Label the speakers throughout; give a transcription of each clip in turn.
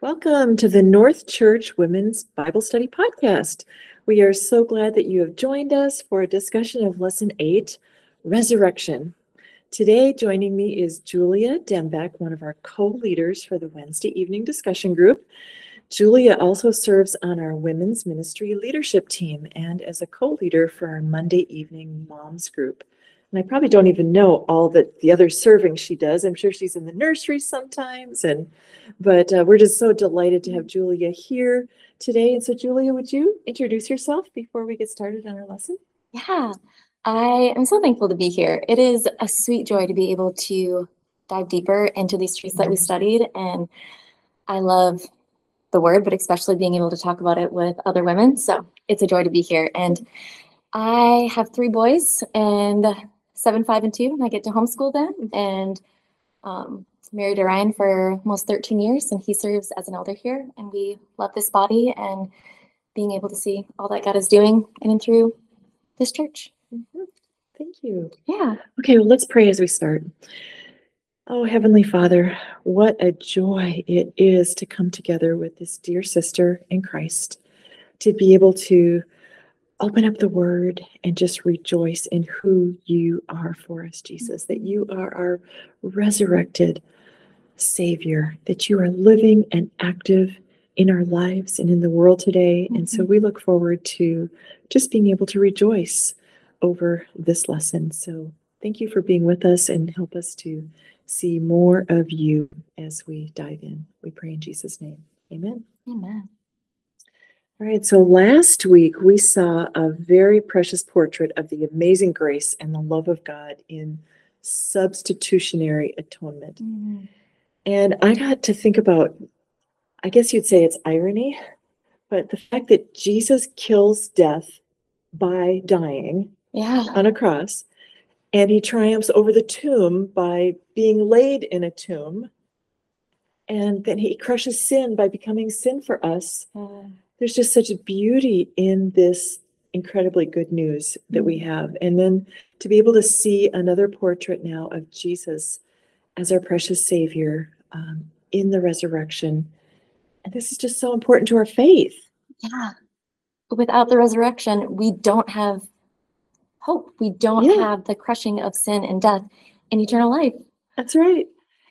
Speaker 1: Welcome to the North Church Women's Bible Study Podcast. We are so glad that you have joined us for a discussion of Lesson 8 Resurrection. Today, joining me is Julia Dembeck, one of our co leaders for the Wednesday evening discussion group. Julia also serves on our women's ministry leadership team and as a co leader for our Monday evening moms group. And I probably don't even know all that the other serving she does. I'm sure she's in the nursery sometimes. And but uh, we're just so delighted to have Julia here today. And so, Julia, would you introduce yourself before we get started on our lesson?
Speaker 2: Yeah, I am so thankful to be here. It is a sweet joy to be able to dive deeper into these truths that we studied. And I love the word, but especially being able to talk about it with other women. So it's a joy to be here. And I have three boys, and seven, five, and two, and I get to homeschool them. And um, married to Ryan for almost 13 years, and he serves as an elder here. And we love this body and being able to see all that God is doing in and through this church.
Speaker 1: Mm-hmm. Thank you.
Speaker 2: Yeah.
Speaker 1: Okay, well, let's pray as we start. Oh, Heavenly Father, what a joy it is to come together with this dear sister in Christ, to be able to open up the word and just rejoice in who you are for us, Jesus, that you are our resurrected Savior, that you are living and active in our lives and in the world today. Mm-hmm. And so mm-hmm. we look forward to just being able to rejoice over this lesson. So thank you for being with us and help us to see more of you as we dive in. We pray in Jesus' name. Amen.
Speaker 2: Amen.
Speaker 1: All right, so last week we saw a very precious portrait of the amazing grace and the love of God in substitutionary atonement. Mm-hmm. And I got to think about, I guess you'd say it's irony, but the fact that Jesus kills death by dying
Speaker 2: yeah.
Speaker 1: on a cross, and he triumphs over the tomb by being laid in a tomb, and then he crushes sin by becoming sin for us. Uh there's just such a beauty in this incredibly good news that we mm-hmm. have. And then to be able to see another portrait now of Jesus as our precious Savior um, in the resurrection. And this is just so important to our faith.
Speaker 2: Yeah. Without the resurrection, we don't have hope. We don't yeah. have the crushing of sin and death and eternal life.
Speaker 1: That's right.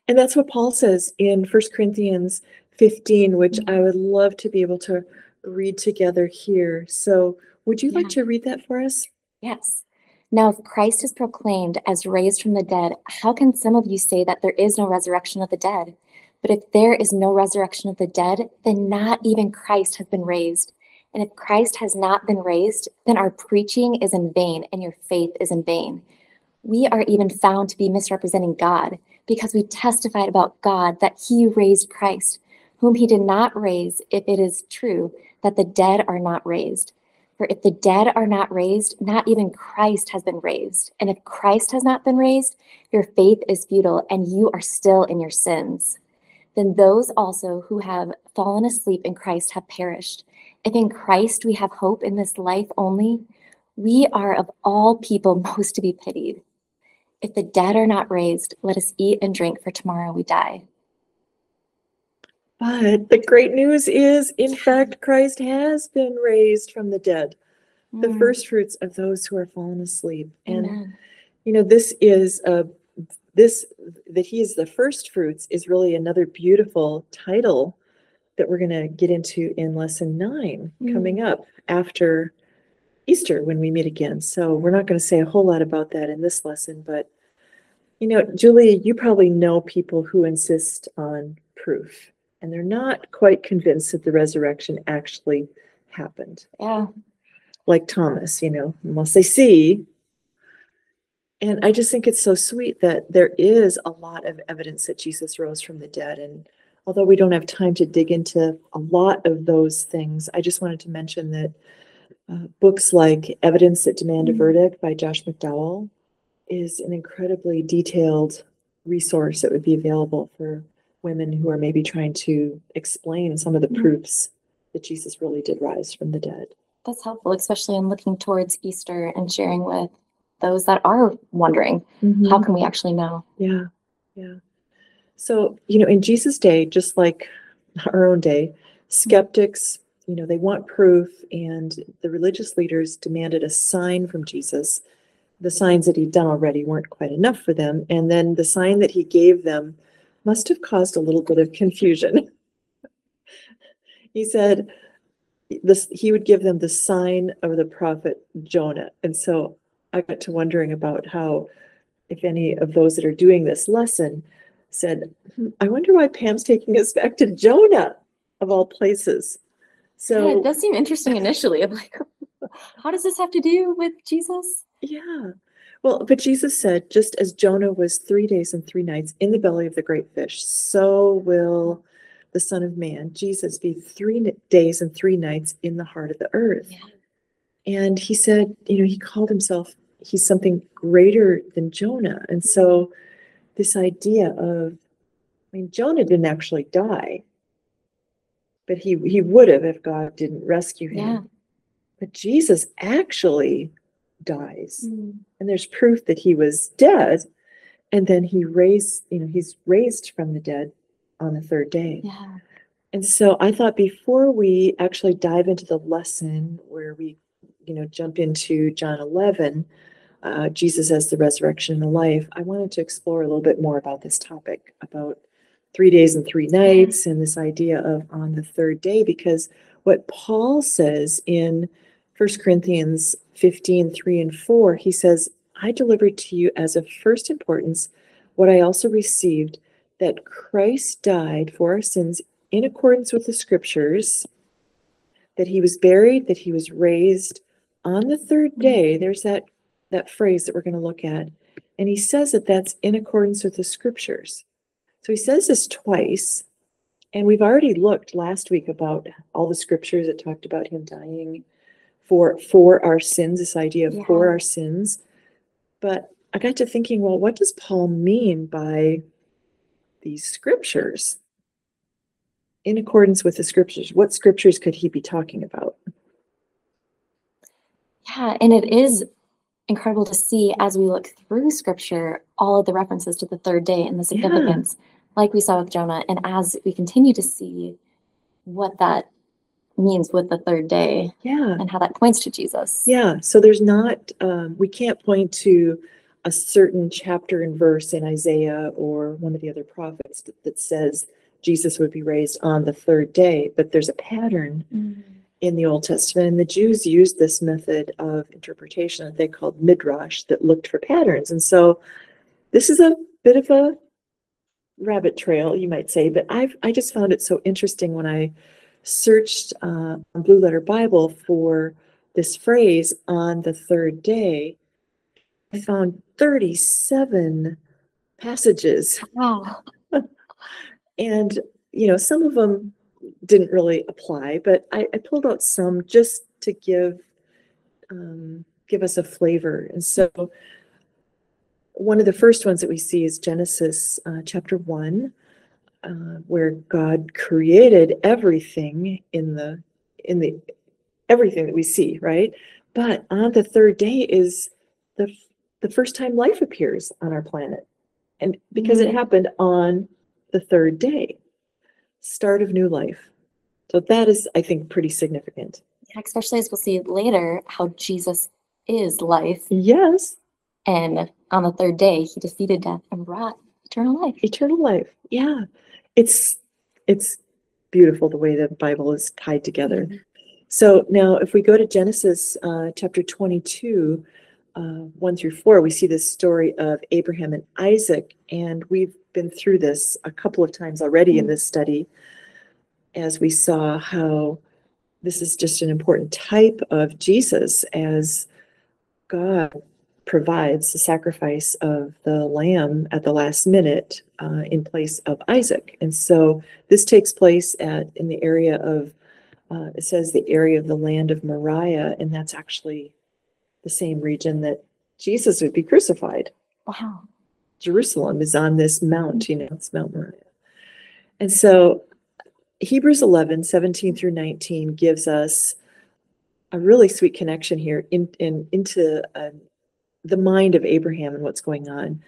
Speaker 1: And that's what Paul says in First Corinthians 15, which mm-hmm. I would love to be able to read together here. So, would you yeah. like to read that for us?
Speaker 2: Yes. Now, if Christ is proclaimed as raised from the dead, how can some of you say that there is no resurrection of the dead? But if there is no resurrection of the dead, then not even Christ has been raised. And if Christ has not been raised, then our preaching is in vain and your faith is in vain. We are even found to be misrepresenting God because we testified about God that he raised Christ, whom he did not raise, if it is true that the dead are not raised. For if the dead are not raised, not even Christ has been raised. And if Christ has not been raised, your faith is futile and you are still in your sins. Then those also who have fallen asleep in Christ have perished. If in Christ we have hope in this life only, we are of all people most to be pitied. If the dead are not raised, let us eat and drink, for tomorrow we die.
Speaker 1: But the great news is, in fact, Christ has been raised from the dead, mm. the first fruits of those who are fallen asleep. And, Amen. you know, this is a this that he is the first fruits is really another beautiful title that we're going to get into in lesson nine mm. coming up after Easter when we meet again. So we're not going to say a whole lot about that in this lesson, but you know, Julia, you probably know people who insist on proof and they're not quite convinced that the resurrection actually happened.
Speaker 2: Yeah.
Speaker 1: Like Thomas, you know, unless they see. And I just think it's so sweet that there is a lot of evidence that Jesus rose from the dead. And although we don't have time to dig into a lot of those things, I just wanted to mention that uh, books like Evidence That Demand a mm-hmm. Verdict by Josh McDowell is an incredibly detailed resource that would be available for women who are maybe trying to explain some of the mm-hmm. proofs that Jesus really did rise from the dead.
Speaker 2: That's helpful, especially in looking towards Easter and sharing with those that are wondering mm-hmm. how can we actually know?
Speaker 1: Yeah, yeah. So, you know, in Jesus' day, just like our own day, skeptics, you know, they want proof, and the religious leaders demanded a sign from Jesus. The signs that he'd done already weren't quite enough for them, and then the sign that he gave them must have caused a little bit of confusion. he said this he would give them the sign of the prophet Jonah. And so I got to wondering about how if any of those that are doing this lesson said, "Hmm, I wonder why Pam's taking us back to Jonah of all places.
Speaker 2: Yeah,
Speaker 1: So
Speaker 2: it does seem interesting initially. I'm like, how does this have to do with Jesus?
Speaker 1: Yeah. Well, but Jesus said, just as Jonah was three days and three nights in the belly of the great fish, so will the Son of Man, Jesus, be three days and three nights in the heart of the earth.
Speaker 2: Yeah.
Speaker 1: And he said, you know, he called himself, he's something greater than Jonah. And so this idea of, I mean, Jonah didn't actually die, but he, he would have if God didn't rescue him.
Speaker 2: Yeah.
Speaker 1: But Jesus actually dies
Speaker 2: Mm.
Speaker 1: and there's proof that he was dead and then he raised you know he's raised from the dead on the third day
Speaker 2: Yeah.
Speaker 1: and so i thought before we actually dive into the lesson where we you know jump into john 11 uh, jesus as the resurrection and the life i wanted to explore a little bit more about this topic about three days and three nights and this idea of on the third day because what paul says in 1 corinthians 15 3 and 4 he says i delivered to you as of first importance what i also received that christ died for our sins in accordance with the scriptures that he was buried that he was raised on the third day. There's that that phrase that we're going to look at. And he says that that's in accordance with the scriptures. So he says this twice and we've already looked last week about all the scriptures that talked about him dying for for our sins this idea of for our sins but i got to thinking well what does paul mean by these scriptures in accordance with the scriptures what scriptures could he be talking about
Speaker 2: Yeah, and it is incredible to see as we look through scripture all of the references to the third day and the
Speaker 1: Yeah.
Speaker 2: significance, like we saw with Jonah. And as we continue to see what that means with the third day
Speaker 1: yeah
Speaker 2: and how that points to Jesus.
Speaker 1: Yeah, so there's not, um, we can't point to a certain chapter and verse in Isaiah or one of the other prophets that, that says Jesus would be raised on the third day, but there's a pattern
Speaker 2: Mm.
Speaker 1: in the Old Testament. And the Jews used this method of interpretation that they called midrash that looked for patterns. And so this is a bit of a rabbit trail, you might say, but I've I just found it so interesting when I searched uh, on Blue Letter Bible for this phrase on the third day. I found 37 passages
Speaker 2: Wow.
Speaker 1: and you know some of them didn't really apply but i, I pulled out some just to give um, give us a flavor and so one of the first ones that we see is genesis uh, chapter 1 uh, where god created everything in the in the everything that we see right but on the third day is the the first time life appears on our planet and because it
Speaker 2: Mhm.
Speaker 1: happened on the third day start of new life so that is i think pretty significant
Speaker 2: Yeah, especially as we'll see later how Jesus is life.
Speaker 1: yes
Speaker 2: And on the third day, he defeated death and brought eternal life.
Speaker 1: eternal life yeah it's it's beautiful the way the bible is tied together
Speaker 2: Mhm.
Speaker 1: so now if we go to genesis uh, chapter 22 uh, 1 through 4 we see this story of abraham and isaac and we've been through this a couple of times already in
Speaker 2: Mhm.
Speaker 1: this study as we saw how this is just an important type of jesus as god provides the sacrifice of the lamb at the last minute uh, in place of Isaac. And so this takes place at in the area of uh, it says the area of the land of Moriah, and that's actually the same region that Jesus would be crucified.
Speaker 2: Wow.
Speaker 1: Jerusalem is on this mount, you know, it's Mount Moriah. And so Hebrews 11, 17 through 19 gives us a really sweet connection here in, in into uh, the mind of Abraham and what's going on.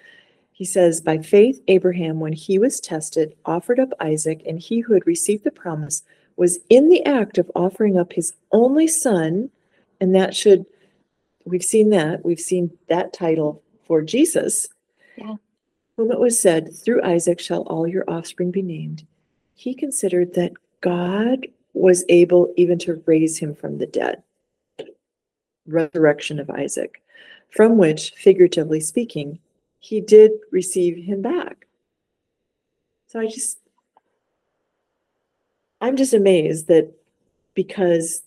Speaker 1: he says, By faith, Abraham, when he was tested, offered up Isaac, and he who had received the promise was in the act of offering up his only son. And that should, we've seen that, we've seen that title for Jesus.
Speaker 2: Yeah.
Speaker 1: Whom it was said, Through Isaac shall all your offspring be named. He considered that God was able even to raise him from the dead. Resurrection of Isaac, from which, figuratively speaking, he did receive him back. So I just, I'm just amazed that because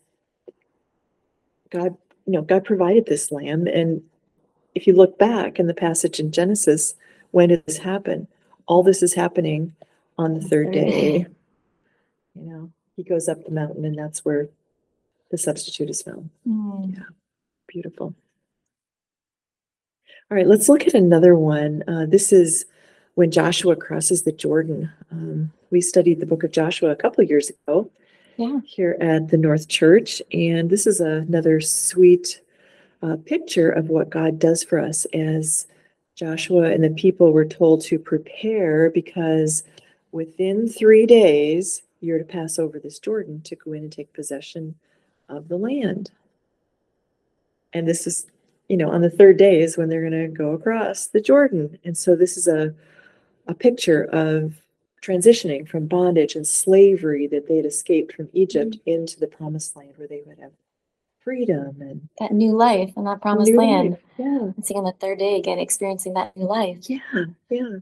Speaker 1: God, you know, God provided this lamb. And if you look back in the passage in Genesis, when did this happen? All this is happening on the third day.
Speaker 2: day.
Speaker 1: You know, he goes up the mountain and that's where the substitute is found.
Speaker 2: Hmm.
Speaker 1: Yeah, Beautiful. All right, let's look at another one. Uh, this is when Joshua crosses the Jordan. Um, we studied the book of Joshua a couple of years ago
Speaker 2: Yeah.
Speaker 1: here at the North Church, and this is another sweet uh, picture of what God does for us as Joshua and the people were told to prepare because within three days you're to pass over this Jordan to go in and take possession of the land. And this is, you know, on the third day is when they're going to go across the Jordan. And so this is a, a picture of transitioning from bondage and slavery that they had escaped from Egypt into the promised land where they would have freedom and
Speaker 2: That new life and that promised land.
Speaker 1: life. Yeah.
Speaker 2: And seeing on the third day again, experiencing that new life.
Speaker 1: Yeah. Yeah.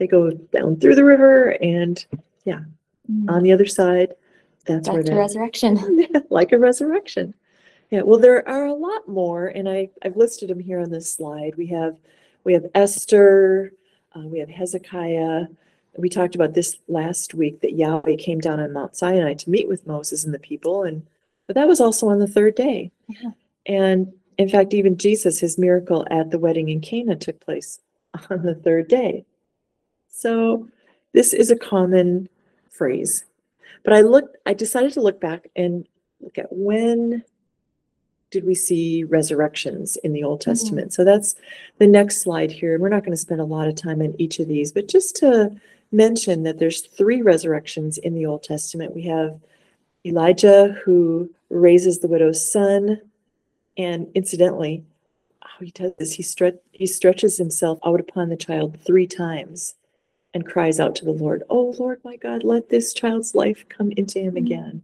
Speaker 1: They go down through the river and
Speaker 2: Mm.
Speaker 1: on the other side, that's where
Speaker 2: Back to
Speaker 1: they're
Speaker 2: resurrection.
Speaker 1: like a resurrection. Yeah, well, there are a lot more, and I, I've listed them here on this slide. We have, we have Esther, uh, we have Hezekiah. We talked about this last week that Yahweh came down on Mount Sinai to meet with Moses and the people, and but that was also on the third day.
Speaker 2: Yeah.
Speaker 1: And in fact, even Jesus, his miracle at the wedding in Cana took place on the third day. So this is a common phrase. But I looked, I decided to look back and look at when did we see resurrections in the Old
Speaker 2: Mhm.
Speaker 1: Testament? So that's the next slide here. And we're not going to spend a lot of time on each of these, but just to mention that there's three resurrections in the Old Testament. We have Elijah who raises the widow's son. And incidentally, how he does this, he stretch he stretches himself out upon the child three times and cries out to the Lord, Oh Lord my God, let this child's life come into him
Speaker 2: Mhm.
Speaker 1: again.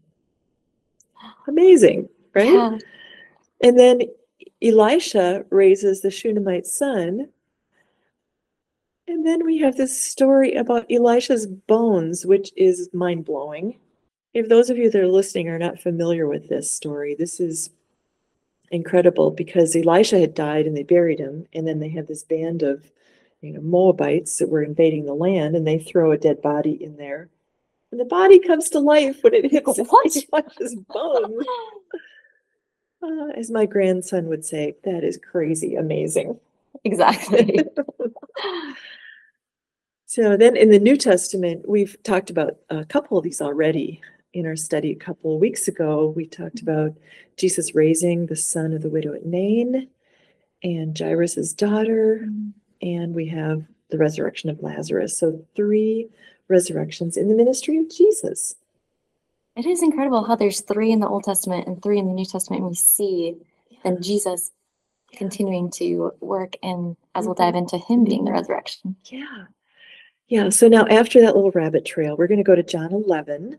Speaker 1: Amazing, right?
Speaker 2: Yeah.
Speaker 1: And then Elisha raises the Shunammite son. And then we have this story about Elisha's bones, which is mind blowing. If those of you that are listening are not familiar with this story, this is incredible because Elisha had died and they buried him. And then they have this band of you know, Moabites that were invading the land and they throw a dead body in there. And the body comes to life when it hits? Elisha's bones. Uh, as my grandson would say, that is crazy amazing.
Speaker 2: exactly.
Speaker 1: So then in the New Testament, we've talked about a couple of these already in our study a couple of weeks ago. We talked about Jesus raising the son of the widow at Nain and Jairus's daughter,
Speaker 2: Mm.
Speaker 1: and we have the resurrection of Lazarus. So three resurrections in the ministry of Jesus.
Speaker 2: It is incredible how there's three in the Old Testament and three in the New Testament. And we see then Jesus continuing to work, and as we'll dive mm-hmm. into him being the resurrection.
Speaker 1: Yeah. Yeah. So now after that little rabbit trail, we're going to go to John 11.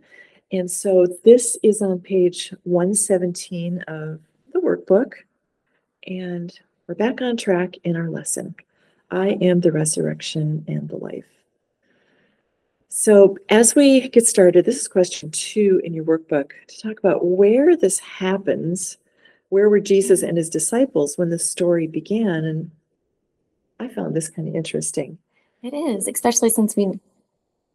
Speaker 1: And so this is on page 117 of the workbook. And we're back on track in our lesson. I am the resurrection and the life. So as we get started, this is question two in your workbook to talk about where this happens. Where were Jesus and his disciples when the story began? And I found this kind of interesting.
Speaker 2: It is, especially since we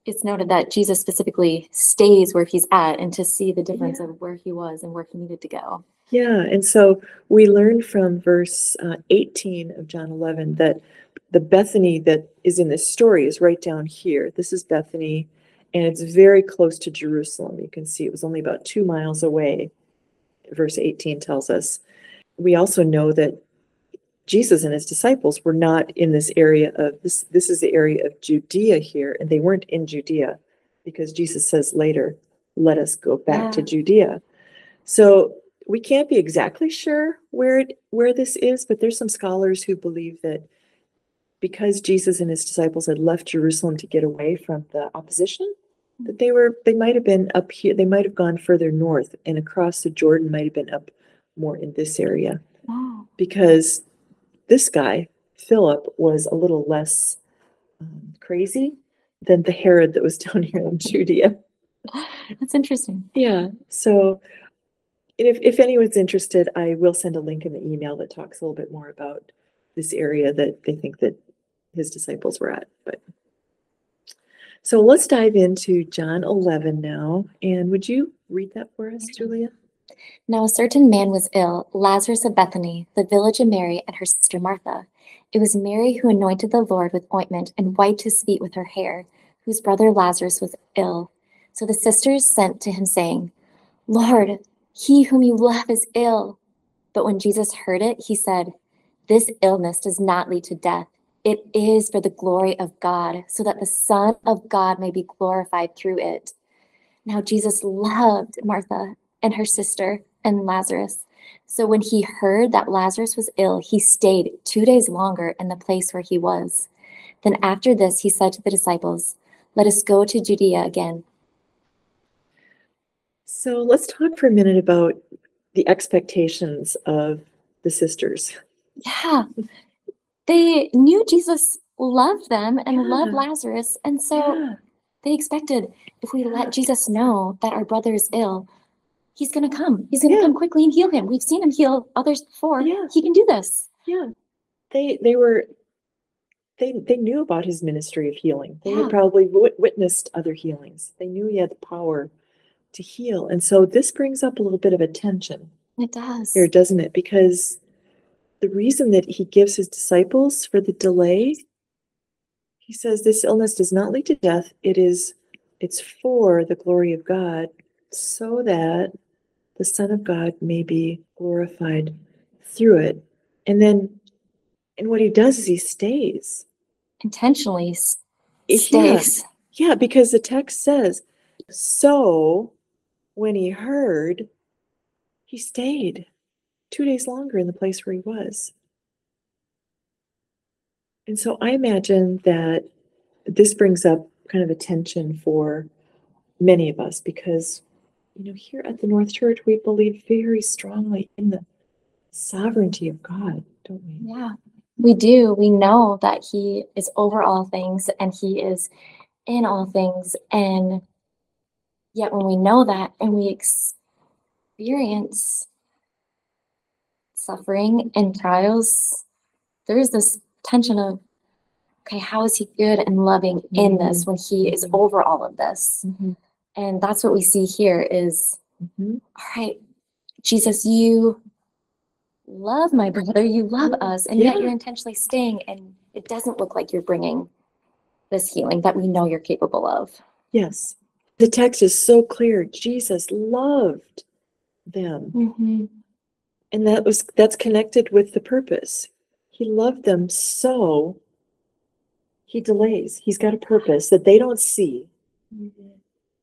Speaker 2: it's noted that Jesus specifically stays where he's at and to see the difference
Speaker 1: Yeah.
Speaker 2: of where he was and where he needed to go.
Speaker 1: Yeah, and so we learn from verse uh, 18 of John 11 that the Bethany that is in this story is right down here. This is Bethany, and it's very close to Jerusalem. You can see it was only about two miles away, verse 18 tells us. We also know that Jesus and his disciples were not in this area of this this is the area of Judea here and they weren't in Judea because Jesus says later let us go back to Judea. So we can't be exactly sure where it where this is but there's some scholars who believe that because Jesus and his disciples had left Jerusalem to get away from the opposition that they were they might have been up here they might have gone further north and across the Jordan might have been up more in this area
Speaker 2: Oh,
Speaker 1: because this guy, Philip, was a little less um, crazy than the Herod that was down here in Judea.
Speaker 2: that's interesting.
Speaker 1: Yeah. So if, if anyone's interested, I will send a link in the email that talks a little bit more about this area that they think that his disciples were at. But so let's dive into John 11 now. And would you read that for us, Julia?
Speaker 2: Now a certain man was ill, Lazarus of Bethany, the village of Mary and her sister Martha. It was Mary who anointed the Lord with ointment and wiped his feet with her hair, whose brother Lazarus was ill. So the sisters sent to him, saying, Lord, he whom you love is ill. But when Jesus heard it, he said, This illness does not lead to death. It is for the glory of God, so that the Son of God may be glorified through it. Now Jesus loved Martha and her sister and Lazarus. So when he heard that Lazarus was ill, he stayed two days longer in the place where he was. Then after this, he said to the disciples, Let us go to Judea again.
Speaker 1: So let's talk for a minute about the expectations of the sisters.
Speaker 2: Yeah. They knew Jesus loved them and loved Lazarus. And so
Speaker 1: Yeah.
Speaker 2: they expected if we
Speaker 1: Yeah.
Speaker 2: let Jesus know that our brother is ill, he's going to come. He's going to
Speaker 1: Yeah.
Speaker 2: come quickly and heal him. We've seen him heal others before.
Speaker 1: Yeah.
Speaker 2: He can do this.
Speaker 1: Yeah. They they were they they knew about his ministry of healing. They
Speaker 2: Yeah.
Speaker 1: had probably wit- witnessed other healings. They knew he had the power to heal. And so this brings up a little bit of a tension
Speaker 2: It does.
Speaker 1: here, doesn't it? Because the reason that he gives his disciples for the delay, he says this illness does not lead to death. It is it's for the glory of God, so that the Son of God may be glorified through it. And then and what he does is he stays.
Speaker 2: Intentionally s-
Speaker 1: Yeah.
Speaker 2: stays.
Speaker 1: Yeah, because the text says, so when he heard, he stayed two days longer in the place where he was. And so I imagine that this brings up kind of a tension for many of us because, you know, here at the North Church, we believe very strongly in the sovereignty of God, don't we?
Speaker 2: Yeah, we do. We know that He is over all things and He is in all things. And yet, when we know that and we experience suffering and trials, there is this tension of, okay, how is He good and loving in this when He is
Speaker 1: Mhm.
Speaker 2: over all of this?
Speaker 1: Mhm.
Speaker 2: And that's what we see here is
Speaker 1: Mhm.
Speaker 2: all right, Jesus, you love my brother, you love us, and yet you're intentionally staying, and it doesn't look like you're bringing this healing that we know you're capable of.
Speaker 1: Yes. The text is so clear. Jesus loved them. And that was that's connected with the purpose. He loved them so he delays. He's got a purpose that they don't see.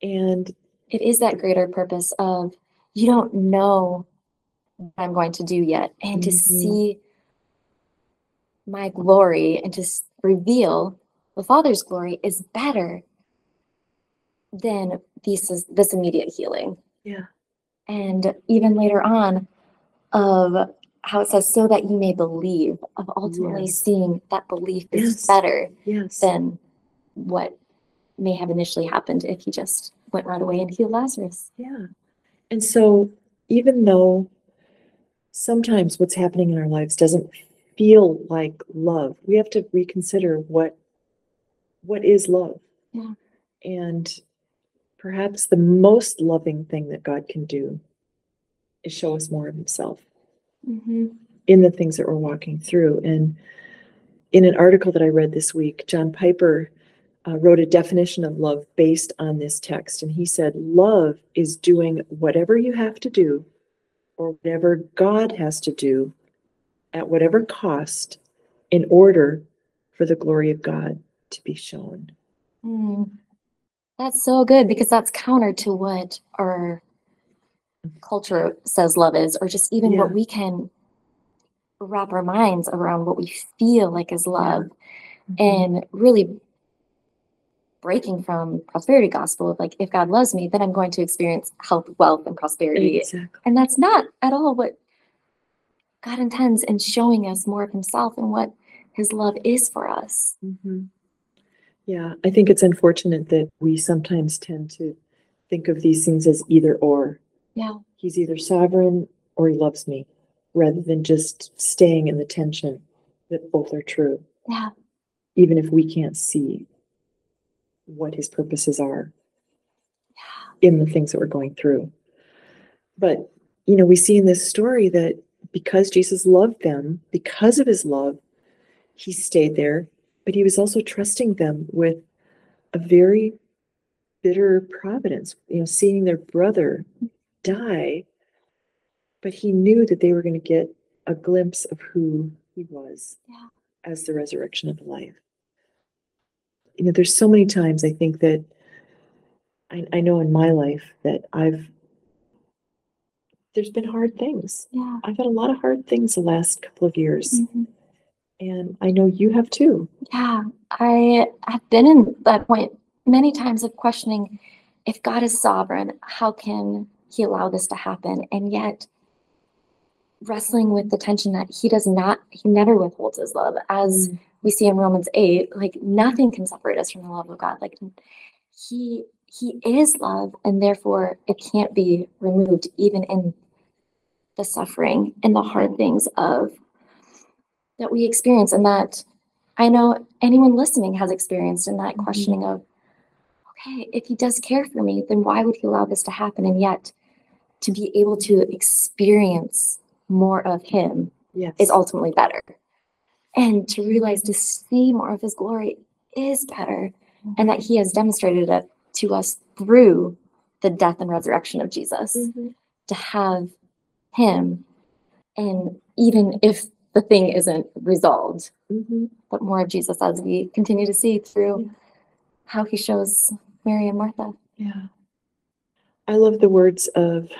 Speaker 1: And
Speaker 2: It is that greater purpose of you don't know what I'm going to do yet, and to
Speaker 1: Mhm.
Speaker 2: see my glory and to reveal the Father's glory is better than this this immediate healing.
Speaker 1: yeah.
Speaker 2: and even later on of how it says so that you may believe of ultimately
Speaker 1: Yes.
Speaker 2: seeing that belief is
Speaker 1: Yes.
Speaker 2: better
Speaker 1: Yes.
Speaker 2: than what may have initially happened if he just went right away and healed lazarus
Speaker 1: Yeah. And so even though sometimes what's happening in our lives doesn't feel like love, we have to reconsider what what is love.
Speaker 2: Yeah.
Speaker 1: And perhaps the most loving thing that God can do is show us more of himself in the things that we're walking through. And in an article that I read this week, John Piper uh, wrote a definition of love based on this text. And he said, Love is doing whatever you have to do or whatever God has to do at whatever cost in order for the glory of God to be shown.
Speaker 2: Mm. That's so good because that's counter to what our culture says love is, or just even what we can wrap our minds around what we feel like is love and really breaking from prosperity gospel of like if God loves me, then I'm going to experience health, wealth, and prosperity.
Speaker 1: Exactly.
Speaker 2: And that's not at all what God intends in showing us more of himself and what his love is for us.
Speaker 1: Mhm. Yeah, I think it's unfortunate that we sometimes tend to think of these things as either or.
Speaker 2: Yeah.
Speaker 1: He's either sovereign or he loves me, rather than just staying in the tension that both are true,
Speaker 2: Yeah.
Speaker 1: even if we can't see what his purposes are in the things that we're going through. But, you know, we see in this story that because Jesus loved them, because of his love, he stayed there, but he was also trusting them with a very bitter providence, you know, seeing their brother die, but he knew that they were going to get a glimpse of who he was
Speaker 2: Yeah.
Speaker 1: as the resurrection of life. You know, there's so many times I think that I, I know in my life that I've there's been hard things.
Speaker 2: Yeah.
Speaker 1: I've had a lot of hard things the last couple of years,
Speaker 2: Mhm.
Speaker 1: and I know you have too.
Speaker 2: Yeah, I have been in that point many times of questioning if God is sovereign, how can he allow this to happen? And yet wrestling with the tension that he does not, he never withholds his love. As we see in Romans 8, like nothing can separate us from the love of God. Like he he is love, and therefore it can't be removed, even in the suffering and the hard things of that we experience and that I know anyone listening has experienced in that
Speaker 1: Mhm.
Speaker 2: questioning of, okay, if he does care for me, then why would he allow this to happen? And yet to be able to experience more of him
Speaker 1: Yes.
Speaker 2: is ultimately better. And to realize to see more of his glory is better. And that he has demonstrated it to us through the death and resurrection of Jesus
Speaker 1: Mhm.
Speaker 2: to have him. And even if the thing isn't resolved,
Speaker 1: Mhm.
Speaker 2: but more of Jesus as we continue to see through
Speaker 1: Yeah.
Speaker 2: how he shows Mary and Martha.
Speaker 1: Yeah. I love the words of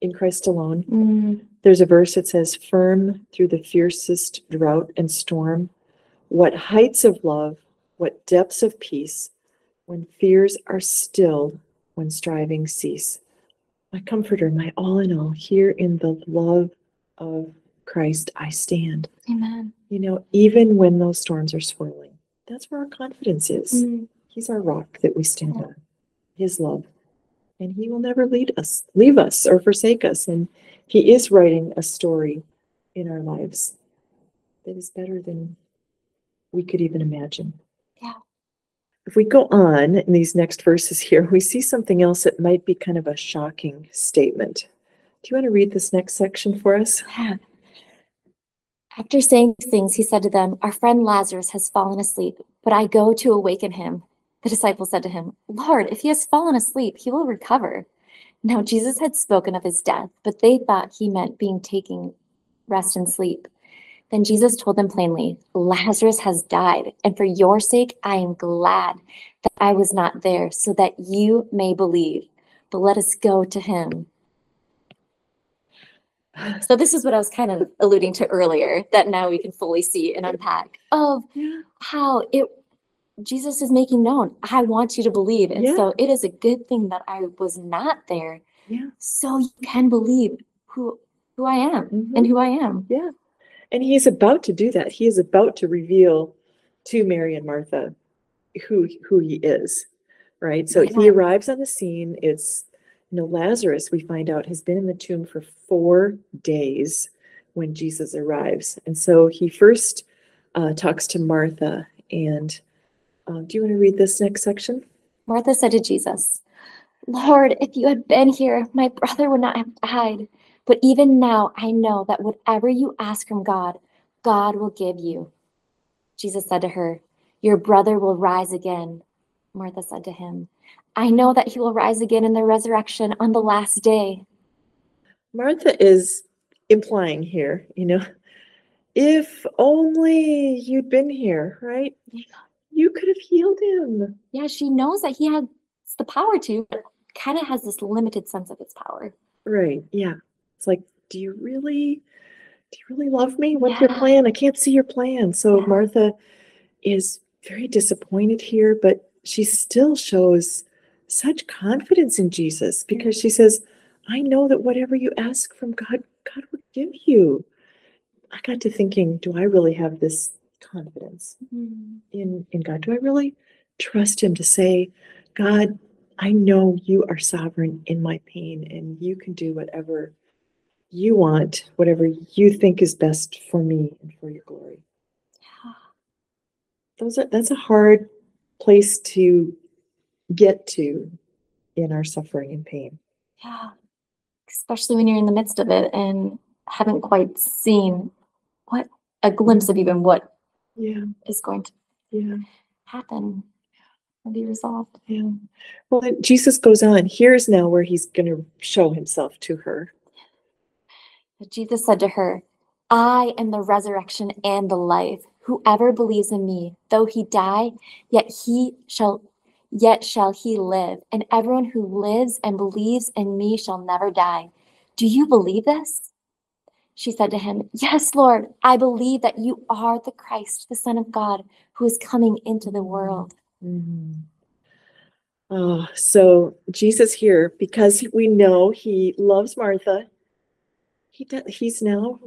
Speaker 1: in Christ alone. There's a verse that says, firm through the fiercest drought and storm. What heights of love, what depths of peace, when fears are stilled, when striving cease. My comforter, my all in all, here in the love of Christ I stand.
Speaker 2: Amen.
Speaker 1: You know, even when those storms are swirling, that's where our confidence is.
Speaker 2: Mm.
Speaker 1: He's our rock that we stand on, His love. And He will never lead us, leave us, or forsake us. And He is writing a story in our lives that is better than we could even imagine.
Speaker 2: Yeah.
Speaker 1: If we go on in these next verses here, we see something else that might be kind of a shocking statement. Do you want to read this next section for us?
Speaker 2: Yeah. After saying these things, he said to them, Our friend Lazarus has fallen asleep, but I go to awaken him. The disciples said to him, Lord, if he has fallen asleep, he will recover. Now Jesus had spoken of his death, but they thought he meant being taking rest and sleep. Then Jesus told them plainly, Lazarus has died, and for your sake I am glad that I was not there, so that you may believe. But let us go to him. So this is what I was kind of alluding to earlier that now we can fully see and unpack of how it Jesus is making known, I want you to believe. And
Speaker 1: Yeah.
Speaker 2: so it is a good thing that I was not there
Speaker 1: Yeah.
Speaker 2: so you can believe who who I am and
Speaker 1: Mhm.
Speaker 2: who I am.
Speaker 1: Yeah. And he's about to do that. He is about to reveal to Mary and Martha who who he is. Right? So he arrives on the scene. It's you know, Lazarus, we find out, has been in the tomb for four days when Jesus arrives. And so he first uh, talks to Martha. And uh, do you want to read this next section?
Speaker 2: Martha said to Jesus, Lord, if you had been here, my brother would not have died. But even now, I know that whatever you ask from God, God will give you. Jesus said to her, Your brother will rise again. Martha said to him, I know that he will rise again in the resurrection on the last day.
Speaker 1: Martha is implying here, you know, if only you'd been here, right? You could have healed him.
Speaker 2: Yeah, she knows that he has the power to, but kind of has this limited sense of his power.
Speaker 1: Right. Yeah. It's like, do you really, do you really love me? What's your
Speaker 2: Yeah.
Speaker 1: plan? I can't see your plan. So
Speaker 2: Yeah.
Speaker 1: Martha is very disappointed here, but she still shows such confidence in Jesus because she says, I know that whatever you ask from God, God will give you. I got to thinking, do I really have this confidence mm-hmm. in, in God? Do I really trust Him to say, God, I know you are sovereign in my pain and you can do whatever you want, whatever you think is best for me and for your glory. Yeah. Those are that's a hard place to get to in our suffering and pain.
Speaker 2: Yeah. Especially when you're in the midst of it and haven't quite seen what a glimpse of even what
Speaker 1: Yeah,
Speaker 2: is going to
Speaker 1: yeah,
Speaker 2: happen or be resolved.
Speaker 1: yeah. Well, Jesus goes on. Here's now where he's going to show himself to her.
Speaker 2: But Jesus said to her, I am the resurrection and the life. Whoever believes in me, though he die, yet he shall yet shall he live, and everyone who lives and believes in me shall never die. Do you believe this? She said to him, Yes, Lord, I believe that you are the Christ, the Son of God, who is coming into the world.
Speaker 1: Mhm. Oh, so Jesus here, because we know he loves Martha, he do- he's now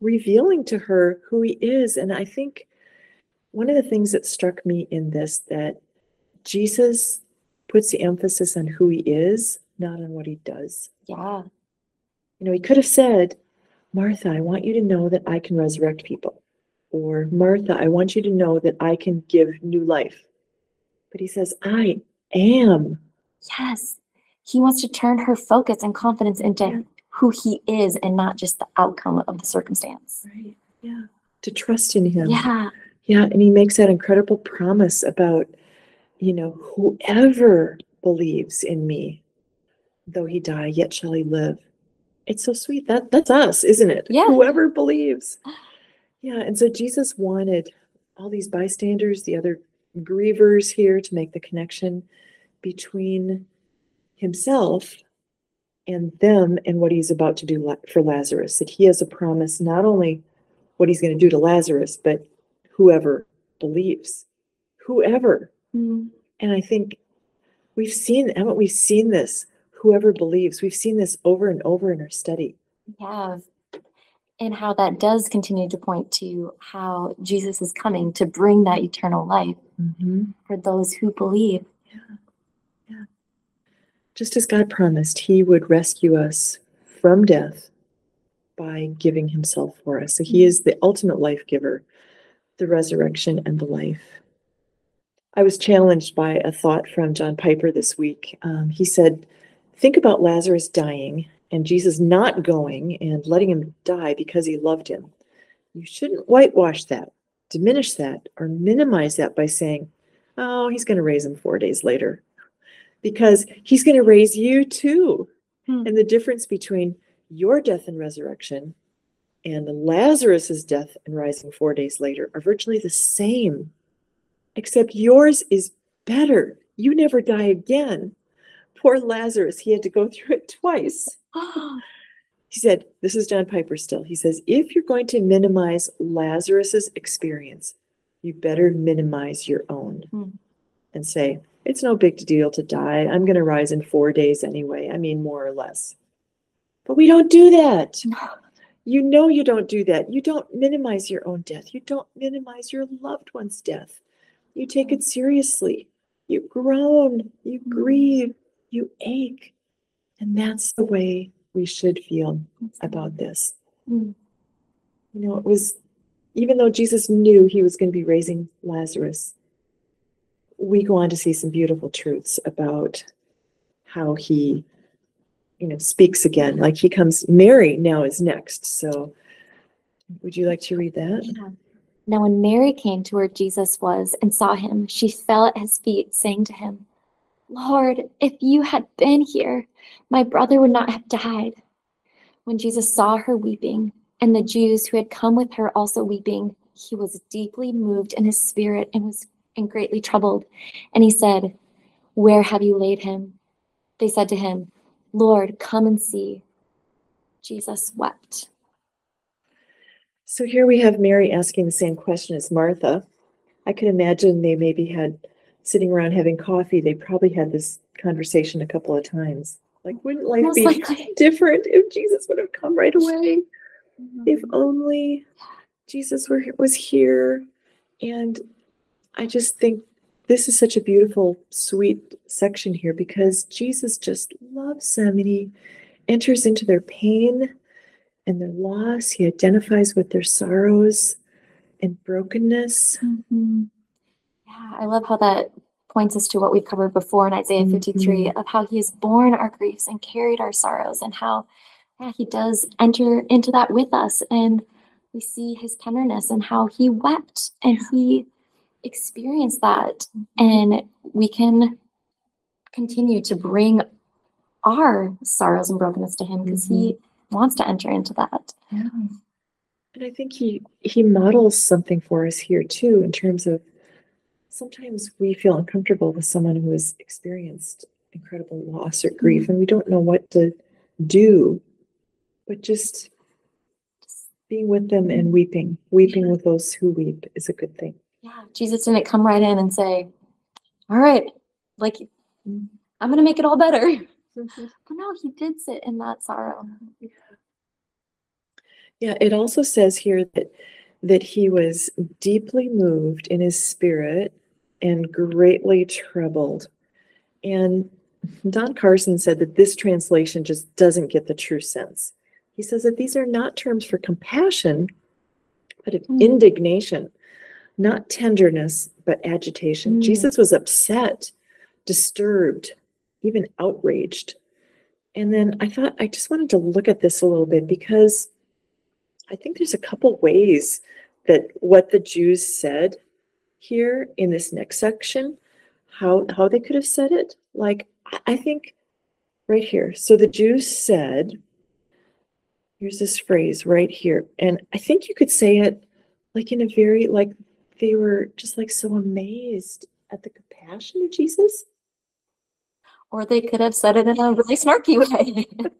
Speaker 1: revealing to her who he is. And I think one of the things that struck me in this that Jesus puts the emphasis on who he is, not on what he does.
Speaker 2: Yeah.
Speaker 1: You know, he could have said, Martha, I want you to know that I can resurrect people. Or Martha, I want you to know that I can give new life. But he says, I am.
Speaker 2: Yes. He wants to turn her focus and confidence into
Speaker 1: Yeah.
Speaker 2: who he is and not just the outcome of the circumstance.
Speaker 1: Right. Yeah. To trust in him.
Speaker 2: Yeah.
Speaker 1: Yeah. And he makes that incredible promise about, you know, whoever believes in me, though he die, yet shall he live. It's so sweet. That that's us, isn't it?
Speaker 2: Yeah.
Speaker 1: Whoever believes. Yeah. And so Jesus wanted all these bystanders, the other grievers here to make the connection between himself and them and what he's about to do for Lazarus. That he has a promise not only what he's going to do to Lazarus, but whoever believes. Whoever.
Speaker 2: Mm.
Speaker 1: And I think we've seen, haven't we seen this? Whoever believes. We've seen this over and over in our study.
Speaker 2: Yeah. And how that does continue to point to how Jesus is coming to bring that eternal life for those who believe.
Speaker 1: Yeah, just as God promised, He would rescue us from death by giving Himself for us. So He is the ultimate life giver, the resurrection and the life. I was challenged by a thought from John Piper this week. Um, he said, Think about Lazarus dying and Jesus not going and letting him die because he loved him. You shouldn't whitewash that, diminish that, or minimize that by saying, Oh, he's going to raise him four days later because he's going to raise you too.
Speaker 2: Hmm.
Speaker 1: And the difference between your death and resurrection and Lazarus's death and rising four days later are virtually the same, except yours is better. You never die again. Poor Lazarus, he had to go through it twice. He said, This is John Piper still. He says, If you're going to minimize Lazarus's experience, you better minimize your own
Speaker 2: Hmm.
Speaker 1: and say, It's no big deal to die. I'm going to rise in four days anyway. I mean, more or less. But we don't do that. You know, you don't do that. You don't minimize your own death. You don't minimize your loved one's death. You take it seriously. You groan, you
Speaker 2: Mm.
Speaker 1: grieve, you ache. And that's the way we should feel about this.
Speaker 2: Mm.
Speaker 1: You know, it was, even though Jesus knew he was going to be raising Lazarus, we go on to see some beautiful truths about how he, you know, speaks again. Like he comes, Mary now is next. So would you like to read that?
Speaker 2: Yeah. Now, when Mary came to where Jesus was and saw him, she fell at his feet, saying to him, Lord, if you had been here, my brother would not have died. When Jesus saw her weeping, and the Jews who had come with her also weeping, he was deeply moved in his spirit and was and greatly troubled. And he said, Where have you laid him? They said to him, Lord, come and see. Jesus wept.
Speaker 1: So here we have Mary asking the same question as Martha. I could imagine they maybe had sitting around having coffee, they probably had this conversation a couple of times. Like, wouldn't life
Speaker 2: Most
Speaker 1: be
Speaker 2: likely.
Speaker 1: different if Jesus would have come right away? If
Speaker 2: Mm-hmm.
Speaker 1: only Jesus were was here. And I just think this is such a beautiful, sweet section here because Jesus just loves them and he enters into their pain and their loss. He identifies with their sorrows and brokenness.
Speaker 2: Mhm. Yeah, I love how that points us to what we've covered before in Isaiah mm-hmm. 53 of how he has borne our griefs and carried our sorrows, and how yeah, he does enter into that with us. And we see his tenderness and how he wept and he experienced that. And we can continue to bring our sorrows and brokenness to him because he mm-hmm. wants to enter into that. Yeah.
Speaker 1: And I think he he models something for us here too, in terms of sometimes we feel uncomfortable with someone who has experienced incredible loss or grief, mm-hmm. and we don't know what to do, but just being with them and weeping, weeping with those who weep is a good thing.
Speaker 2: Yeah, Jesus didn't come right in and say, All right, like I'm gonna make it all better. Mm-hmm. But no, he did sit in that sorrow.
Speaker 1: Yeah, it also says here that that he was deeply moved in his spirit and greatly troubled. And Don Carson said that this translation just doesn't get the true sense. He says that these are not terms for compassion, but of
Speaker 2: Mm.
Speaker 1: indignation, not tenderness, but agitation.
Speaker 2: Mm.
Speaker 1: Jesus was upset, disturbed, even outraged. And then I thought I just wanted to look at this a little bit because I think there's a couple ways that what the Jews said here in this next section, how how they could have said it. Like I- think right here. So the Jews said, here's this phrase right here, and I think you could say it like in a very like they were just like so amazed at the compassion of Jesus.
Speaker 2: Or they could have said it in a really snarky way.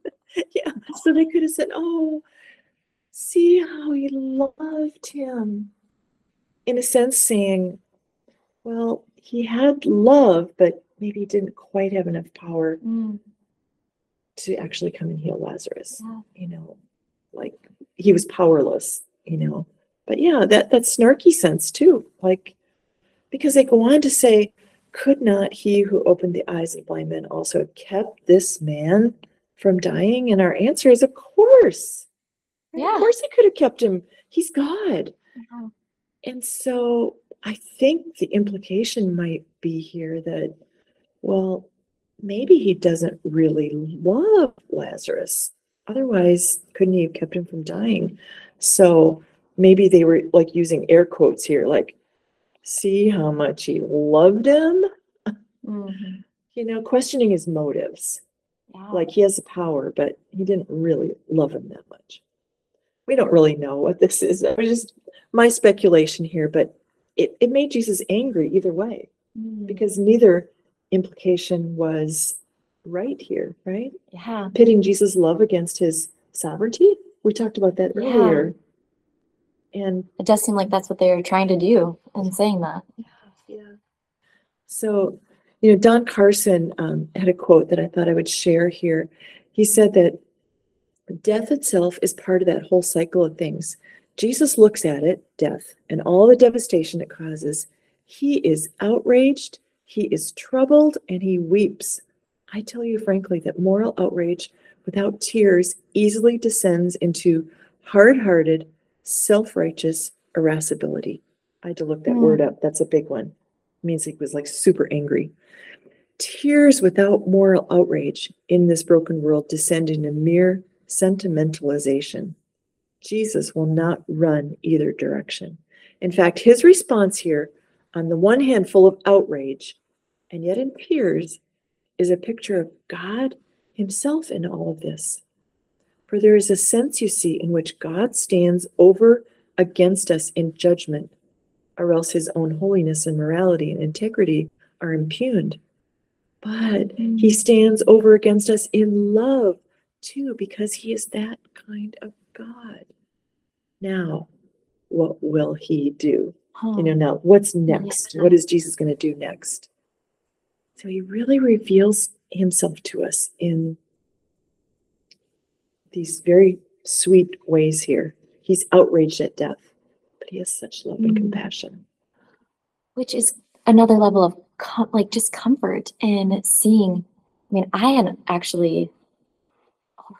Speaker 1: yeah. So they could have said, Oh, see how he loved him. In a sense, saying, Well, he had love, but maybe he didn't quite have enough power
Speaker 2: Mm,
Speaker 1: to actually come and heal Lazarus.
Speaker 2: yeah.
Speaker 1: You know, like he was powerless, you know. But yeah, that that snarky sense too. Like because they go on to say, could not he who opened the eyes of blind men also have kept this man from dying? And our answer is, of course.
Speaker 2: Yeah.
Speaker 1: Of course he could have kept him. He's God.
Speaker 2: Yeah.
Speaker 1: And so I think the implication might be here that, well, maybe he doesn't really love Lazarus. Otherwise, couldn't he have kept him from dying? So maybe they were like using air quotes here, like, see how much he loved him?
Speaker 2: Mhm.
Speaker 1: You know, questioning his motives.
Speaker 2: Yeah.
Speaker 1: Like he has the power, but he didn't really love him that much. We don't really know what this is. Was just my speculation here, but it, it made Jesus angry either way
Speaker 2: Mm,
Speaker 1: because neither implication was right here, right?
Speaker 2: yeah.
Speaker 1: Pitting Jesus' love against his sovereignty. We talked about that
Speaker 2: Yeah.
Speaker 1: earlier. And
Speaker 2: It does seem like that's what they're trying to do in saying that.
Speaker 1: Yeah. So, you know, Don Carson um, had a quote that I thought I would share here. He said that death itself is part of that whole cycle of things. Jesus looks at it, death, and all the devastation it causes. He is outraged, he is troubled, and he weeps. I tell you frankly that moral outrage without tears easily descends into hard hearted, self righteous irascibility. I had to look that
Speaker 2: Hmm.
Speaker 1: word up. That's a big one. It means he was like super angry. Tears without moral outrage in this broken world descend into mere sentimentalization. Jesus will not run either direction. In fact, his response here, on the one hand, full of outrage and yet in tears, is a picture of God himself in all of this. For there is a sense, you see, in which God stands over against us in judgment, or else his own holiness and morality and integrity are impugned. But he stands over against us in love too, because he is that kind of God. Now, what will he do? You know, now what's next? What is Jesus going to do next? So he really reveals himself to us in these very sweet ways here. He's outraged at death, but he has such love and
Speaker 2: Mm.
Speaker 1: compassion.
Speaker 2: which is another level of com- like just comfort in seeing i mean i hadn't actually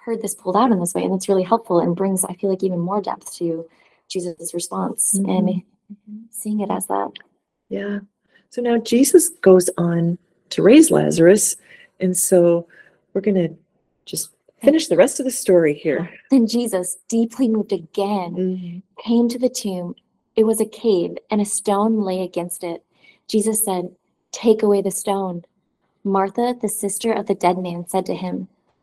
Speaker 2: heard this pulled out in this way and it's really helpful and brings i feel like even more depth to jesus response and seeing it as that
Speaker 1: Yeah. So now Jesus goes on to raise Lazarus. And so we're going to just finish the rest of the story here.
Speaker 2: then jesus deeply moved again
Speaker 1: Mhm.
Speaker 2: came to the tomb. It was a cave, and a stone lay against it. Jesus said, Take away the stone. Martha, the sister of the dead man, said to him,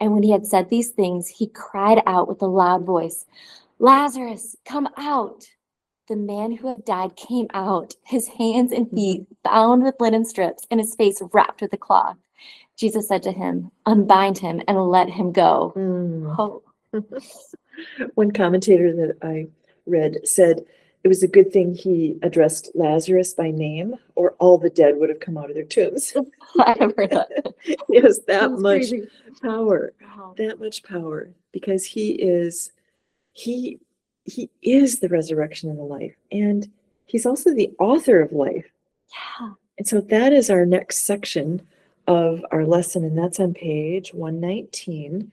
Speaker 2: And when he had said these things, he cried out with a loud voice, Lazarus, come out. The man who had died came out, his hands and feet bound with linen strips, and his face wrapped with a cloth. Jesus said to him, Unbind him and let him go.
Speaker 1: Mm.
Speaker 2: Oh,
Speaker 1: One commentator that I read said it was a good thing he addressed Lazarus by name, or all the dead would have come out of their tombs.
Speaker 2: I've heard that.
Speaker 1: he has that
Speaker 2: That's
Speaker 1: much
Speaker 2: crazy.
Speaker 1: power.
Speaker 2: Wow.
Speaker 1: that much power because he is he he is the resurrection and the life and he's also the author of life
Speaker 2: Yeah.
Speaker 1: and so that is our next section of our lesson and that's on page 119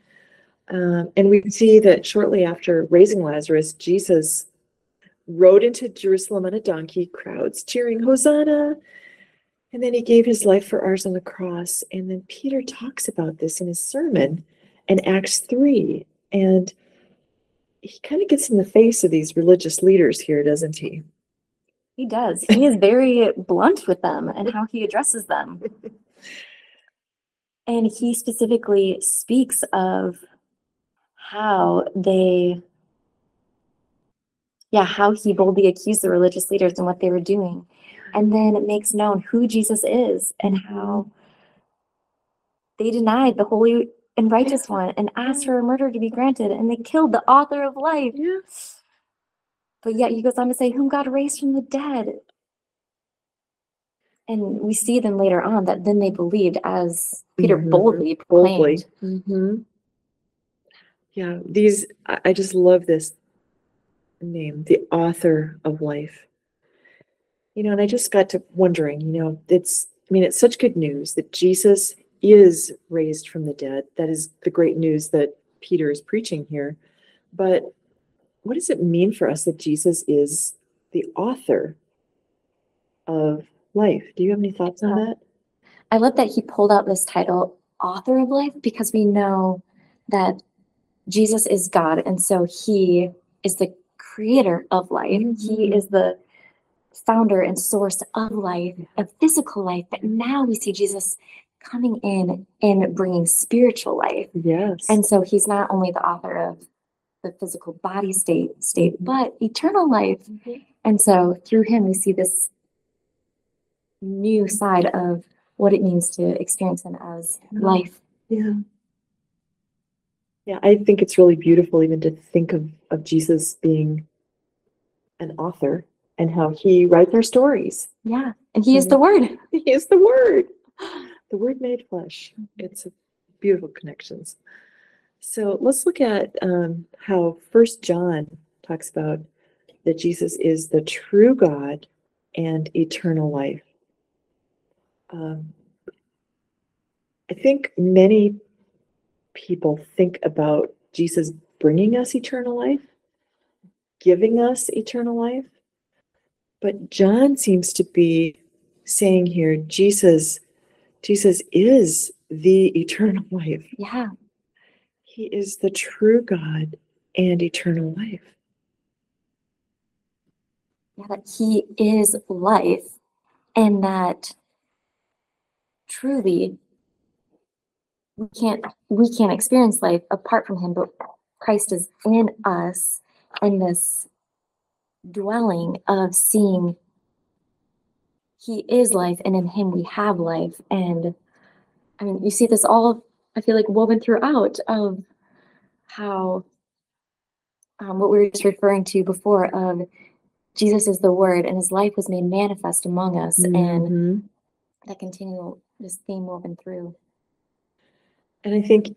Speaker 1: um, and we see that shortly after raising lazarus jesus rode into jerusalem on a donkey crowds cheering hosanna and then he gave his life for ours on the cross and then peter talks about this in his sermon in Acts 3. And he kind of gets in the face of these religious leaders here, doesn't he?
Speaker 3: He does. He is very blunt with them and how he addresses them. And he specifically speaks of how they, yeah, how he boldly accused the religious leaders and what they were doing. And then it makes known who Jesus is and how they denied the holy and righteous one and asked for a murder to be granted. And they killed the author of life.
Speaker 1: Yeah.
Speaker 3: But yet he goes on to say, whom God raised from the dead. And we see them later on that then they believed as Peter
Speaker 1: Mhm.
Speaker 3: boldly
Speaker 1: Boldly.
Speaker 3: proclaimed.
Speaker 1: hmm Yeah, these, I just love this name, the author of life. You know, and I just got to wondering, you know, it's, I mean, it's such good news that Jesus is raised from the dead. That is the great news that Peter is preaching here. But what does it mean for us that Jesus is the author of life? Do you have any thoughts on that?
Speaker 2: I love that he pulled out this title, Author of Life, because we know that Jesus is God. And so he is the creator of life. He
Speaker 1: Mhm.
Speaker 2: is the founder and source of life, of physical life. But now we see Jesus coming in and bringing spiritual life.
Speaker 1: Yes.
Speaker 2: And so he's not only the author of the physical body state, state, but eternal life. And so through him, we see this new side of what it means to experience him as
Speaker 1: Yeah.
Speaker 2: life.
Speaker 1: Yeah. Yeah, I think it's really beautiful even to think of, of Jesus being an author and how he writes our stories.
Speaker 2: Yeah. And he is the word.
Speaker 1: He is the Word, the Word made flesh. It's a beautiful connections. So let's look at um, how First John talks about that Jesus is the true God and eternal life. Um, I think many people think about Jesus bringing us eternal life, giving us eternal life. But John seems to be saying here, Jesus, Jesus is the eternal life.
Speaker 2: Yeah.
Speaker 1: He is the true God and eternal life.
Speaker 2: Yeah, that he is life and that truly we can't we can't experience life apart from him, but Christ is in us in this dwelling of seeing he is life and in him we have life. And I mean you see this all I feel like woven throughout of how um, what we were just referring to before of Jesus is the Word, and His life was made manifest among us, and
Speaker 1: Mhm.
Speaker 2: that continual this theme woven through.
Speaker 1: And I think,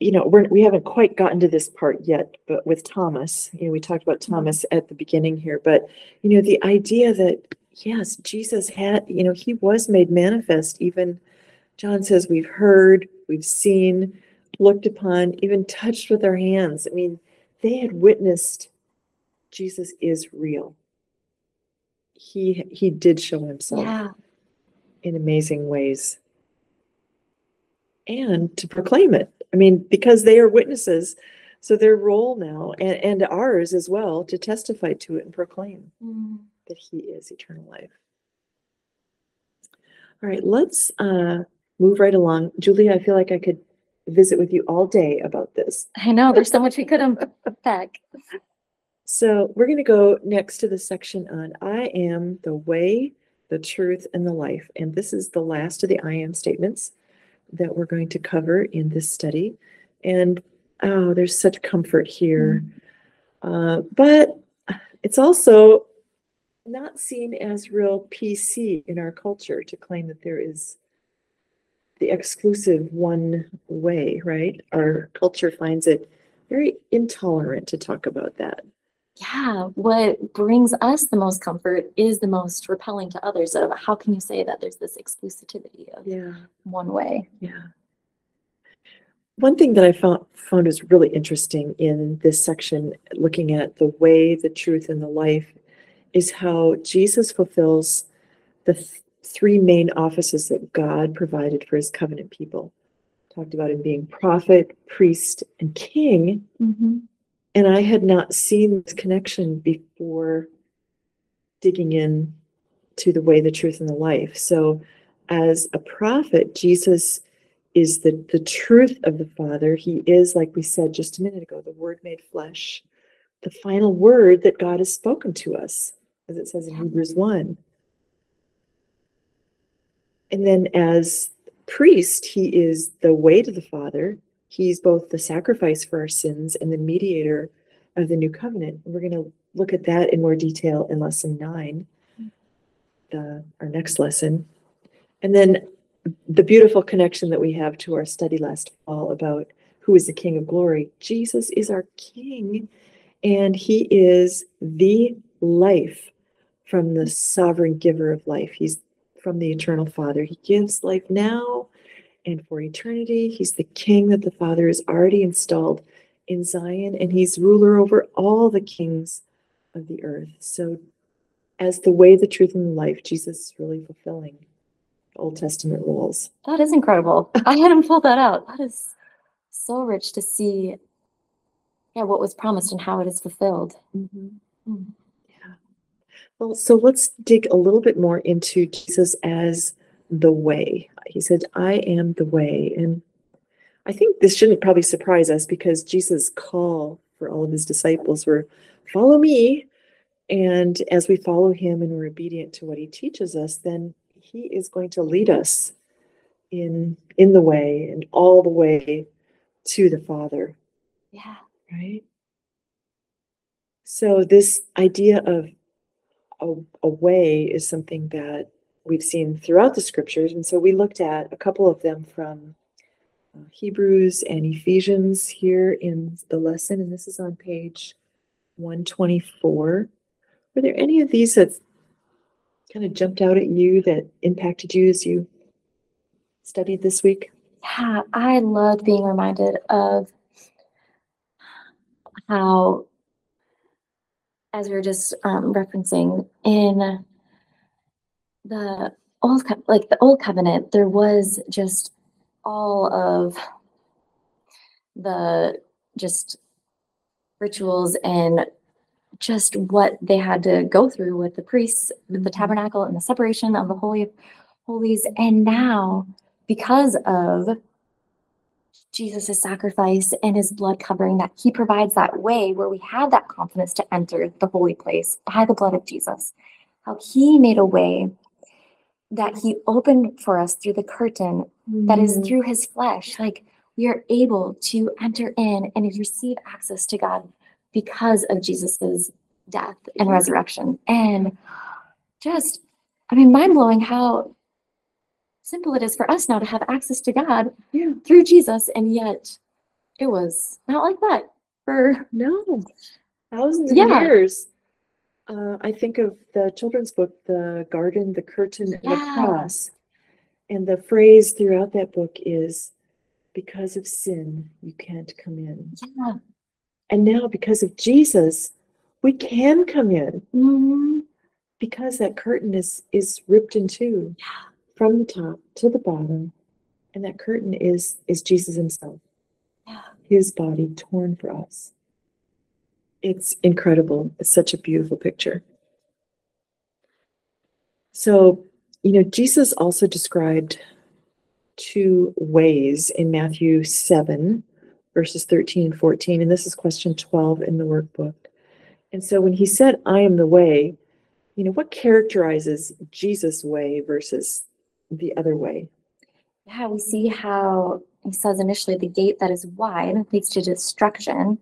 Speaker 1: you know, we're, we haven't quite gotten to this part yet, but with Thomas, you know, we talked about mm-hmm. Thomas at the beginning here, but, you know, the idea that, yes, Jesus had, you know, he was made manifest. Even John says, we've heard, we've seen, looked upon, even touched with our hands. I mean, they had witnessed Jesus is real. He he did show himself
Speaker 2: Yeah,
Speaker 1: in amazing ways and to proclaim it. I mean, because they are witnesses, so their role now and, and ours as well to testify to it and proclaim
Speaker 2: Mm,
Speaker 1: that he is eternal life. All right, let's uh, move right along. Julia, I feel like I could visit with you all day about this.
Speaker 2: I know there's so much we could unpack.
Speaker 1: So we're going to go next to the section on I am the way, the truth, and the life. And this is the last of the I am statements that we're going to cover in this study. And oh, there's such comfort here. Uh, but it's also not seen as real PC in our culture to claim that there is the exclusive one way, right? Our culture finds it very intolerant to talk about that.
Speaker 2: Yeah, what brings us the most comfort is the most repelling to others. Of how can you say that there's this exclusivity of
Speaker 1: Yeah,
Speaker 2: one way?
Speaker 1: yeah. One thing that I found found is really interesting in this section, looking at the way, the truth, and the life, is how Jesus fulfills the th- three main offices that God provided for his covenant people. Talked about him being prophet, priest, and king.
Speaker 2: Mm-hmm.
Speaker 1: And I had not seen this connection before digging in to the way, the truth, and the life. So, as a prophet, Jesus is the, the truth of the Father. He is, like we said just a minute ago, the Word made flesh, the final word that God has spoken to us, as it says in Hebrews 1. And then, as priest, he is the way to the Father. He's both the sacrifice for our sins and the mediator of the new covenant. We're going to look at that in more detail in lesson nine, the, our next lesson. And then the beautiful connection that we have to our study last fall about who is the King of glory. Jesus is our King, and he is the life from the sovereign giver of life. He's from the eternal Father. He gives life now and for eternity. He's the King that the Father has already installed in Zion, and he's ruler over all the kings of the earth. So, as the way, the truth, and the life, Jesus is really fulfilling Old Testament rules.
Speaker 2: That is incredible. I hadn't pulled that out. That is so rich to see yeah, what was promised and how it is fulfilled. Mm.
Speaker 1: Yeah. Well, so let's dig a little bit more into Jesus as the way. He said, I am the way. And I think this shouldn't probably surprise us because Jesus' call for all of his disciples were follow me. And as we follow him and we're obedient to what he teaches us, then he is going to lead us in in the way and all the way to the Father
Speaker 2: Yeah.
Speaker 1: right? So this idea of a, a way is something that we've seen throughout the scriptures, and so we looked at a couple of them from uh, Hebrews and Ephesians here in the lesson, and this is on page 124. Were there any of these that kind of jumped out at you that impacted you as you studied this week?
Speaker 2: Yeah, I loved being reminded of how, as we were just um, referencing in the old, like the old covenant, there was just all of the just rituals and just what they had to go through with the priests, with the
Speaker 1: Mhm.
Speaker 2: tabernacle and the separation of the holy of holies. And now, because of Jesus' sacrifice and his blood covering, that he provides that way where we have that confidence to enter the holy place by the blood of Jesus. How he made a way that he opened for us through the curtain that is
Speaker 1: Mhm.
Speaker 2: through his flesh. Like we are able to enter in and receive access to God because of Jesus's death and resurrection. And just, I mean, mind blowing how simple it is for us now to have access to God
Speaker 1: Yeah.
Speaker 2: through Jesus. And yet it was not like that for,
Speaker 1: No, thousands of
Speaker 2: Yeah.
Speaker 1: years. Uh, I think of the children's book, The Garden, the Curtain, and the
Speaker 2: Yeah.
Speaker 1: Cross. And the phrase throughout that book is, because of sin, you can't come in.
Speaker 2: yeah.
Speaker 1: And now, because of Jesus, we can come in
Speaker 2: Mhm.
Speaker 1: because that curtain is is ripped in two
Speaker 2: Yeah.
Speaker 1: from the top to the bottom. And that curtain is is Jesus himself,
Speaker 2: Yeah.
Speaker 1: his body torn for us. It's incredible. It's such a beautiful picture. So, you know, Jesus also described two ways in Matthew 7, verses 13 and 14. And this is question 12 in the workbook. And so when he said, I am the way, you know, what characterizes Jesus' way versus the other way?
Speaker 2: Yeah, we see how he says initially the gate that is wide leads to destruction,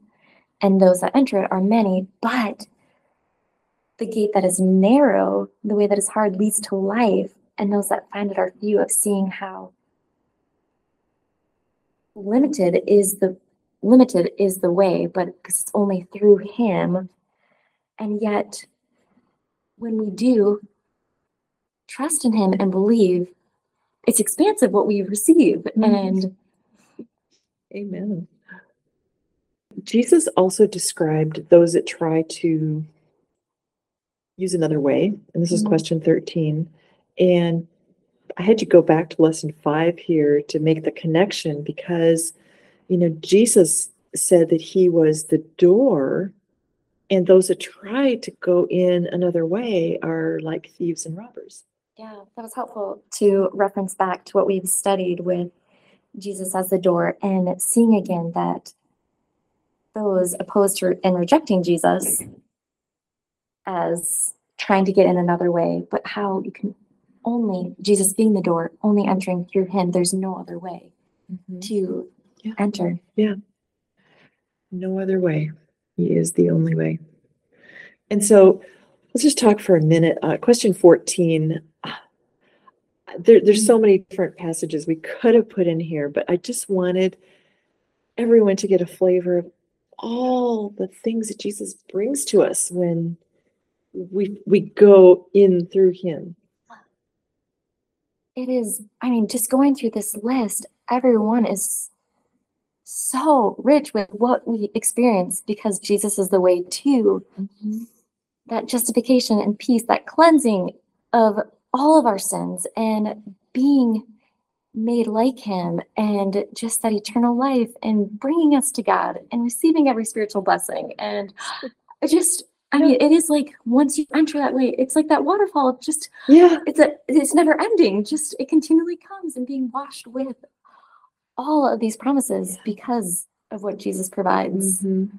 Speaker 2: and those that enter it are many, but the gate that is narrow, the way that is hard, leads to life, and those that find it are few of seeing how limited is the limited is the way, but because it's only through him. And yet, when we do trust in him and believe, it's expansive what we receive.
Speaker 1: Mhm.
Speaker 2: And
Speaker 1: Amen. Jesus also described those that try to use another way. And this is
Speaker 2: Mhm.
Speaker 1: question 13. And I had to go back to lesson five here to make the connection because, you know, Jesus said that he was the door, and those that try to go in another way are like thieves and robbers.
Speaker 3: Yeah, that was helpful to reference back to what we've studied with Jesus as the door and seeing again that those opposed to and rejecting Jesus as trying to get in another way, but how you can only, Jesus being the door, only entering through him, there's no other way to
Speaker 1: Yeah.
Speaker 3: enter. Yeah.
Speaker 1: No other way. He is the only way. And so let's just talk for a minute. Uh, question 14. Ah, There, there's so many different passages we could have put in here, but I just wanted everyone to get a flavor of all the things that Jesus brings to us when we we go in through him.
Speaker 3: It is, I mean, just going through this list, everyone is so rich with what we experience because Jesus is the way to mm-hmm. that justification and peace, that cleansing of all of our sins and being made like him and just that eternal life and bringing us to God and receiving every spiritual blessing. And I just, I mean, it is like once you enter that way, it's like that waterfall of just
Speaker 1: Yeah.
Speaker 3: it's a it's never ending just it continually comes and being washed with all of these promises because of what jesus provides
Speaker 1: Mhm.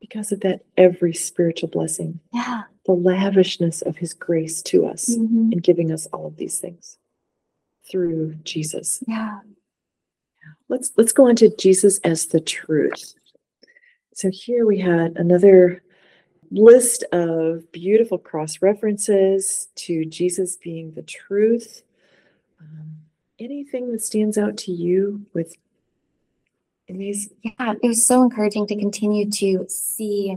Speaker 1: Because of that, every spiritual blessing,
Speaker 3: yeah
Speaker 1: the lavishness of his grace to us.
Speaker 3: Mhm.
Speaker 1: in giving us all of these things through Jesus.
Speaker 3: yeah
Speaker 1: Let's let's go on to Jesus as the truth. So here we had another list of beautiful cross references to Jesus being the truth. Um, anything that stands out to you with these?
Speaker 3: yeah it was so encouraging to continue to see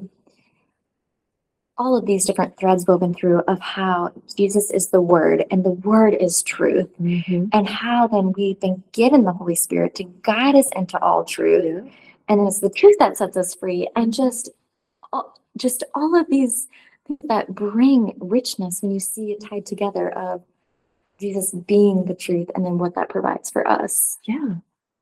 Speaker 3: all of these different threads woven through of how jesus is the word and the word is truth mm-hmm. and how then we've been given the holy spirit to guide us into all truth
Speaker 1: Yeah.
Speaker 2: and it's the truth that sets us free and just just all of these things that bring richness when you see it tied together of jesus being the truth and then what that provides for us
Speaker 1: Yeah,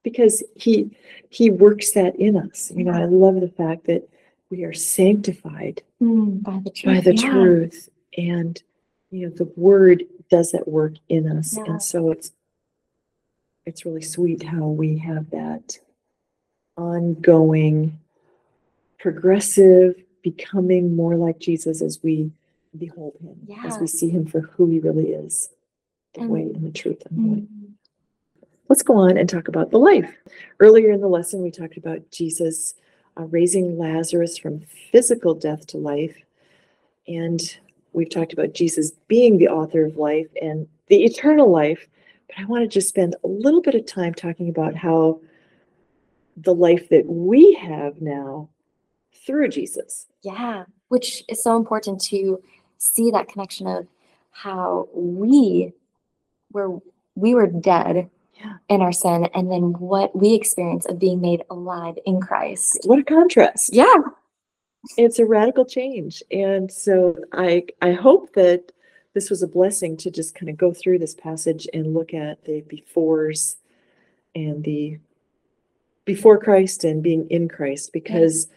Speaker 1: because he he works that in us. You know, I love the fact that we are sanctified
Speaker 2: by the truth
Speaker 1: by the
Speaker 2: yeah.
Speaker 1: truth, and you know the Word does that work in us,
Speaker 2: Yeah.
Speaker 1: and so it's it's really sweet how we have that ongoing, progressive becoming more like Jesus as we behold Him, as we see Him for who He really is, the
Speaker 2: And-
Speaker 1: way and the truth and the light.
Speaker 2: Mm.
Speaker 1: Let's go on and talk about the life. Earlier in the lesson, we talked about Jesus uh, raising Lazarus from physical death to life. And we've talked about Jesus being the author of life and the eternal life. But I want to just spend a little bit of time talking about how the life that we have now through Jesus.
Speaker 2: Yeah, which is so important to see that connection of how we were we were dead
Speaker 1: Yeah.
Speaker 2: in our sin and then what we experience of being made alive in Christ.
Speaker 1: What a contrast.
Speaker 2: Yeah.
Speaker 1: it's a radical change and so i i hope that this was a blessing to just kind of go through this passage and look at the befores and the before christ and being in christ because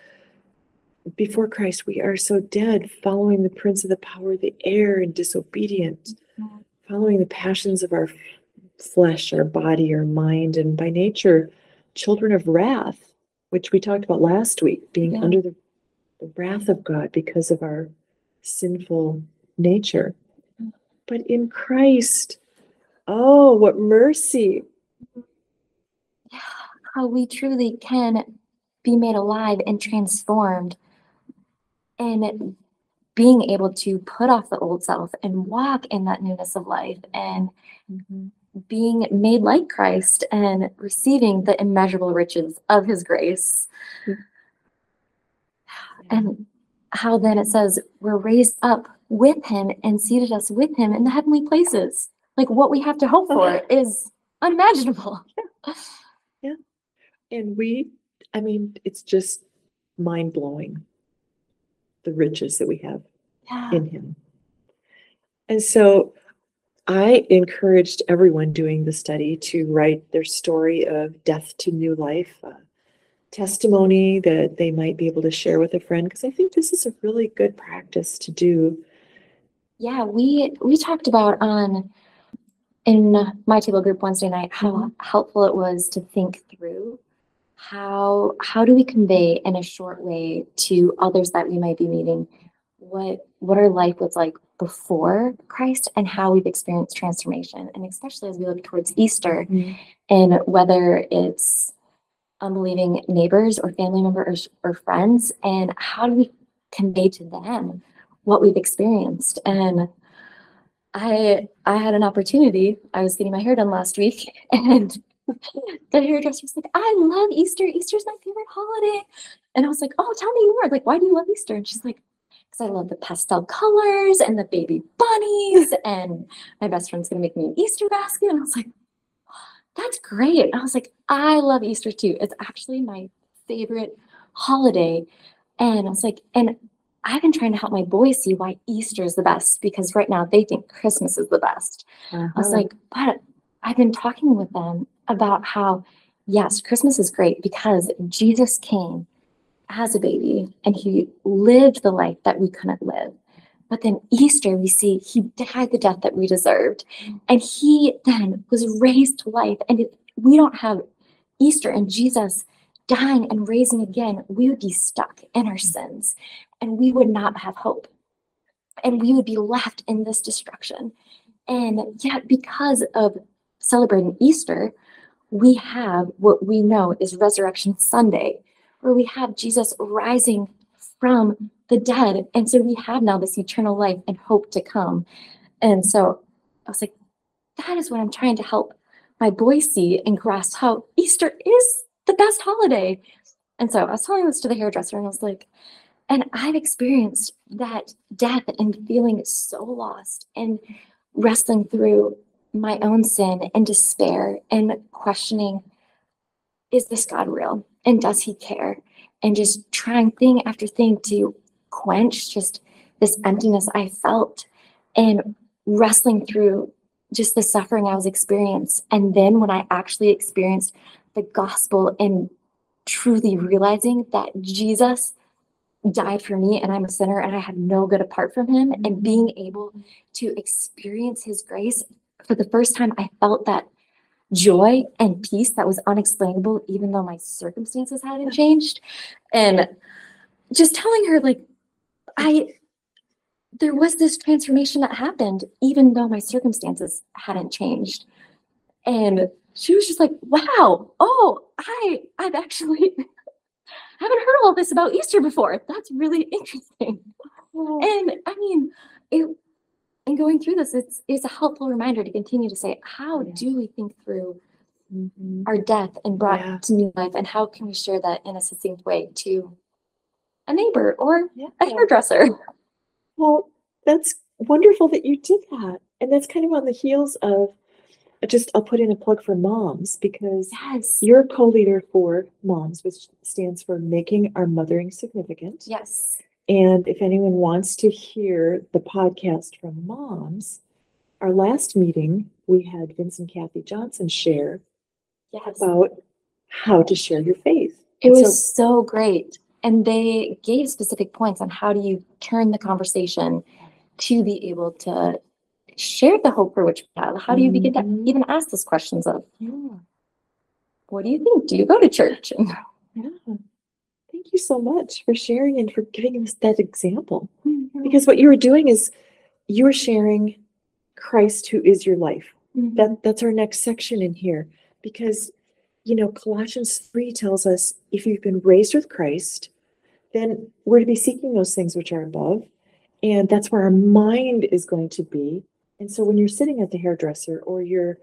Speaker 1: before christ we are so dead following the prince of the power of the air and disobedient
Speaker 2: Mhm.
Speaker 1: following the passions of our flesh our body our mind and by nature children of wrath which we talked about last week being
Speaker 2: Yeah.
Speaker 1: under the the wrath of God because of our sinful nature. But in Christ, oh, what mercy.
Speaker 2: How we truly can be made alive and transformed and being able to put off the old self and walk in that newness of life and mm-hmm. Being made like Christ and receiving the immeasurable riches of his grace. And how then it says we're raised up with him and seated us with him in the heavenly places. Like what we have to hope for is unimaginable. Yeah.
Speaker 1: And we, I mean, it's just mind blowing the riches that we have
Speaker 2: Yeah.
Speaker 1: in Him. And so I encouraged everyone doing the study to write their story of death to new life, uh, testimony that they might be able to share with a friend, because I think this is a really good practice to do.
Speaker 2: Yeah, we we talked about on in my table group Wednesday night how helpful it was to think through how how do we convey in a short way to others that we might be meeting what what our life was like before Christ and how we've experienced transformation and especially as we look towards Easter mm-hmm. and whether it's unbelieving neighbors or family members or friends and how do we convey to them what we've experienced. And i i had an opportunity i was getting my hair done last week and the hairdresser was like i love easter easter's my favorite holiday. And i was like oh tell me more like why do you love easter? And she's like because i love the pastel colors and the baby bunnies and my best friend's going to make me an easter basket and i was like that's great. And I was like, I love Easter too. It's actually my favorite holiday. And I was like, and I've been trying to help my boys see why Easter is the best because right now they think Christmas is the best. I was
Speaker 1: Uh-huh.
Speaker 2: like, but I've been talking with them about how, yes, Christmas is great because Jesus came as a baby and he lived the life that we couldn't live. But then Easter, we see he died the death that we deserved. And he then was raised to life. And if we don't have Easter and Jesus dying and raising again, we would be stuck in our sins and we would not have hope. And we would be left in this destruction. And yet, because of celebrating Easter, we have what we know is Resurrection Sunday, where we have Jesus rising from the dead. And so we have now this eternal life and hope to come. And so I was like, that is what I'm trying to help my boys see and grasp how Easter is the best holiday. And so I was telling this to the hairdresser and I was like, and I've experienced that death and feeling so lost and wrestling through my own sin and despair and questioning is this God real? And does he care? And just trying thing after thing to quench just this emptiness I felt and wrestling through just the suffering I was experiencing. And then when I actually experienced the gospel and truly realizing that Jesus died for me and I'm a sinner and I have no good apart from him, and being able to experience his grace for the first time, I felt that joy and peace that was unexplainable, even though my circumstances hadn't changed. And just telling her, like, I, there was this transformation that happened, even though my circumstances hadn't changed. And she was just like, wow, oh, I, I've actually haven't heard all this about Easter before. That's really interesting. Oh. And I mean, it, in going through this, it's, it's a helpful reminder to continue to say, how
Speaker 1: Yeah.
Speaker 2: do we think through
Speaker 1: Mhm.
Speaker 2: our death and brought
Speaker 1: Yeah.
Speaker 2: to new life? And how can we share that in a succinct way to a neighbor or
Speaker 1: Yeah.
Speaker 2: a hairdresser?
Speaker 1: Well, that's wonderful that you did that. And that's kind of on the heels of just, I'll put in a plug for moms because
Speaker 2: Yes.
Speaker 1: you're a co-leader for moms, which stands for making our mothering significant.
Speaker 2: Yes.
Speaker 1: And if anyone wants to hear the podcast from moms, our last meeting, we had Vince and Kathy Johnson share
Speaker 2: Yes.
Speaker 1: about how to share your faith.
Speaker 2: It
Speaker 1: And
Speaker 2: was so great. And they gave specific points on how do you turn the conversation to be able to share the hope for which we have. How do you begin to mm-hmm. even ask those questions of
Speaker 1: Yeah.
Speaker 2: what do you think? Do you go to church? And
Speaker 1: Yeah. Thank you so much for sharing and for giving us that example. Because what you were doing is you were sharing Christ who is your life.
Speaker 2: Mhm.
Speaker 1: That that's our next section in here. Because you know, Colossians 3 tells us if you've been raised with Christ, then we're to be seeking those things which are above. And that's where our mind is going to be. And so when you're sitting at the hairdresser or you're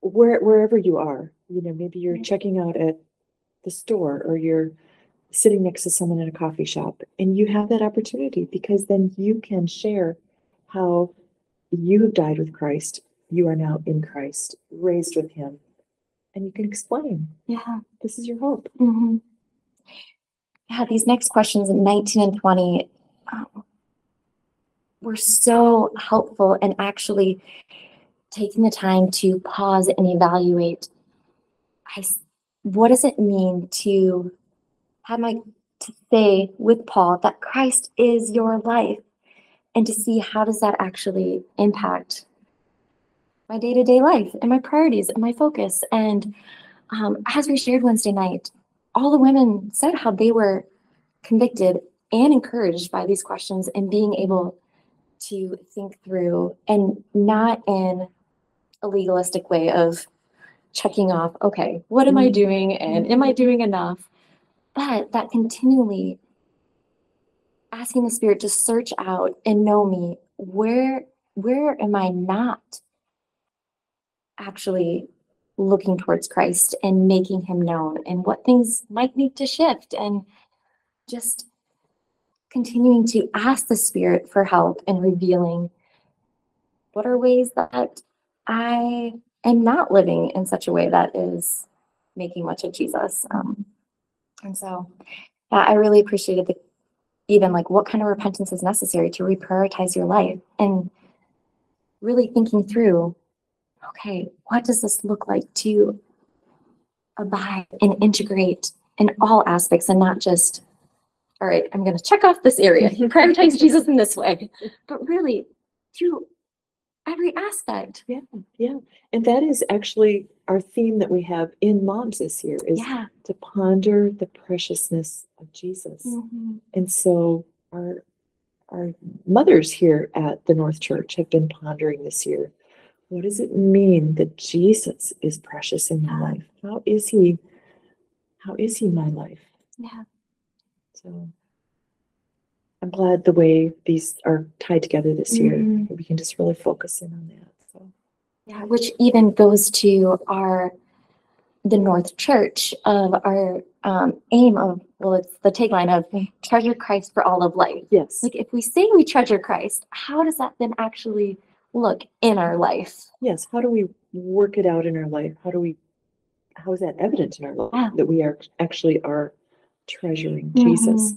Speaker 1: where, wherever you are, you know, maybe you're checking out at the store or you're sitting next to someone in a coffee shop and you have that opportunity because then you can share how you have died with Christ. You are now in Christ, raised with him. And you can explain
Speaker 2: yeah.
Speaker 1: this is your hope.
Speaker 2: hmm Yeah, these next questions, 19 and 20, um, were so helpful in actually taking the time to pause and evaluate I, what does it mean to have my to say with Paul that Christ is your life and to see how does that actually impact my day-to-day life and my priorities and my focus and um, as we shared Wednesday night, all the women said how they were convicted and encouraged by these questions and being able to think through and not in a legalistic way of checking off, okay, what am I
Speaker 1: Mhm.
Speaker 2: doing and am I doing enough? But that continually asking the spirit to search out and know me, where where am I not actually looking towards Christ and making him known and what things might need to shift and just continuing to ask the spirit for help and revealing what are ways that I am not living in such a way that is making much of Jesus. Um, and so yeah, I really appreciated the even like what kind of repentance is necessary to reprioritize your life and really thinking through okay, what does this look like to abide and integrate in all aspects and not just, all right, I'm going to check off this area, prioritize Jesus in this way, but really through every aspect.
Speaker 1: Yeah, yeah. And that is actually our theme that we have in Moms this year is
Speaker 2: Yeah.
Speaker 1: to ponder the preciousness of Jesus.
Speaker 2: Mhm.
Speaker 1: And so our our mothers here at the North Church have been pondering this year. What does it mean that Jesus is precious in my
Speaker 2: Yeah.
Speaker 1: life? How is he how is he my life?
Speaker 2: Yeah.
Speaker 1: So I'm glad the way these are tied together this year.
Speaker 2: Mhm.
Speaker 1: We can just really focus in on that. So
Speaker 2: Yeah, which even goes to our the North Church of our um, aim of well, it's the tagline of treasure Christ for all of life.
Speaker 1: yes.
Speaker 2: Like if we say we treasure Christ, how does that then actually look in our life?
Speaker 1: Yes, how do we work it out in our life? How do we how is that evident in our life
Speaker 4: Yeah.
Speaker 1: that we are actually are treasuring Jesus?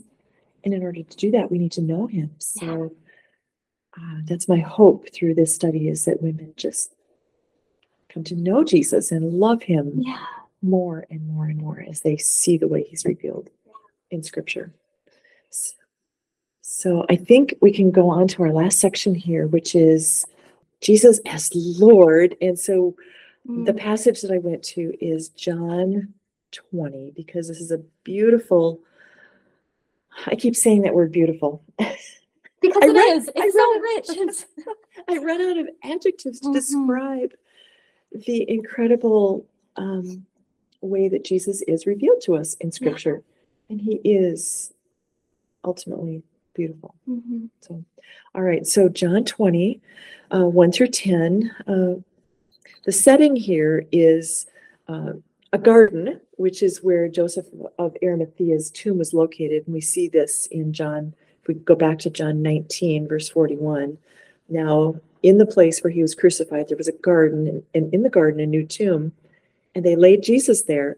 Speaker 1: And in order to do that, we need to know him. So uh, that's my hope through this study is that women just come to know Jesus and love him
Speaker 4: Yeah.
Speaker 1: more and more and more as they see the way he's revealed in scripture. S- So I think we can go on to our last section here, which is Jesus as Lord. And so the
Speaker 4: Mm.
Speaker 1: passage that I went to is John 20, because this is a beautiful, I keep saying that word beautiful.
Speaker 4: Because
Speaker 1: I
Speaker 4: it
Speaker 1: read-
Speaker 4: is. It's so rich. It's-
Speaker 1: I run out of adjectives to
Speaker 4: Mhm.
Speaker 1: describe the incredible um, way that Jesus is revealed to us in Scripture. And he is ultimately beautiful.
Speaker 4: Mhm.
Speaker 1: So, all right. So, John 20, uh, 1 through 10. Uh, the setting here is uh, a garden, which is where Joseph of Arimathea's tomb was located. And we see this in John, if we go back to John 19, verse 41. Now, in the place where he was crucified, there was a garden, and- in the garden, a new tomb, and they laid Jesus there.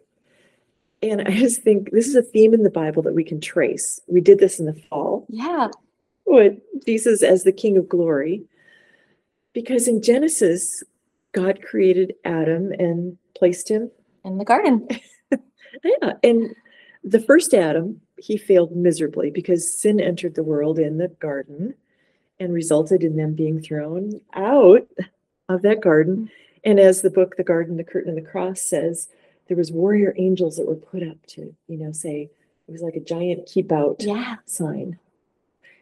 Speaker 1: And I just think this is a theme in the Bible that we can trace. We did this in the fall
Speaker 4: Yeah.
Speaker 1: with Jesus as the King of Glory. Because in Genesis, God created Adam and placed him.
Speaker 4: In the garden.
Speaker 1: Yeah, and the first Adam, he failed miserably because sin entered the world in the garden and resulted in them being thrown out of that garden. Mm. And as the book, The Garden, the Curtain, and the Cross says, there was warrior angels that were put up to, you know, say it was like a giant keep out
Speaker 4: Yeah.
Speaker 1: sign.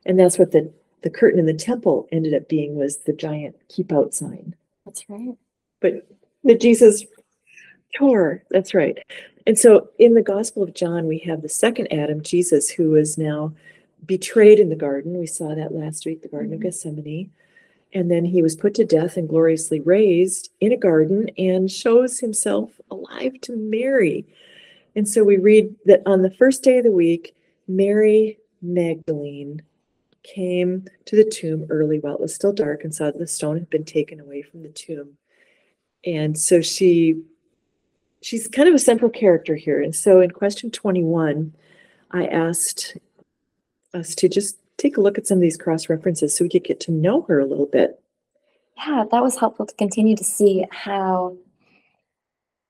Speaker 1: And that's what the, the curtain in the temple ended up being was the giant keep out sign.
Speaker 4: That's right.
Speaker 1: But that Jesus tore, that's right. And so in the Gospel of John, we have the second Adam, Jesus, who is now betrayed in the garden. We saw that last week, the Garden of
Speaker 4: Mhm.
Speaker 1: Gethsemane. And then he was put to death and gloriously raised in a garden and shows himself alive to Mary. And so we read that on the first day of the week, Mary Magdalene came to the tomb early while it was still dark and saw that the stone had been taken away from the tomb. And so she she's kind of a central character here. And so in question 21, I asked us to just take a look at some of these cross references so we could get to know her a little bit.
Speaker 2: Yeah, that was helpful to continue to see how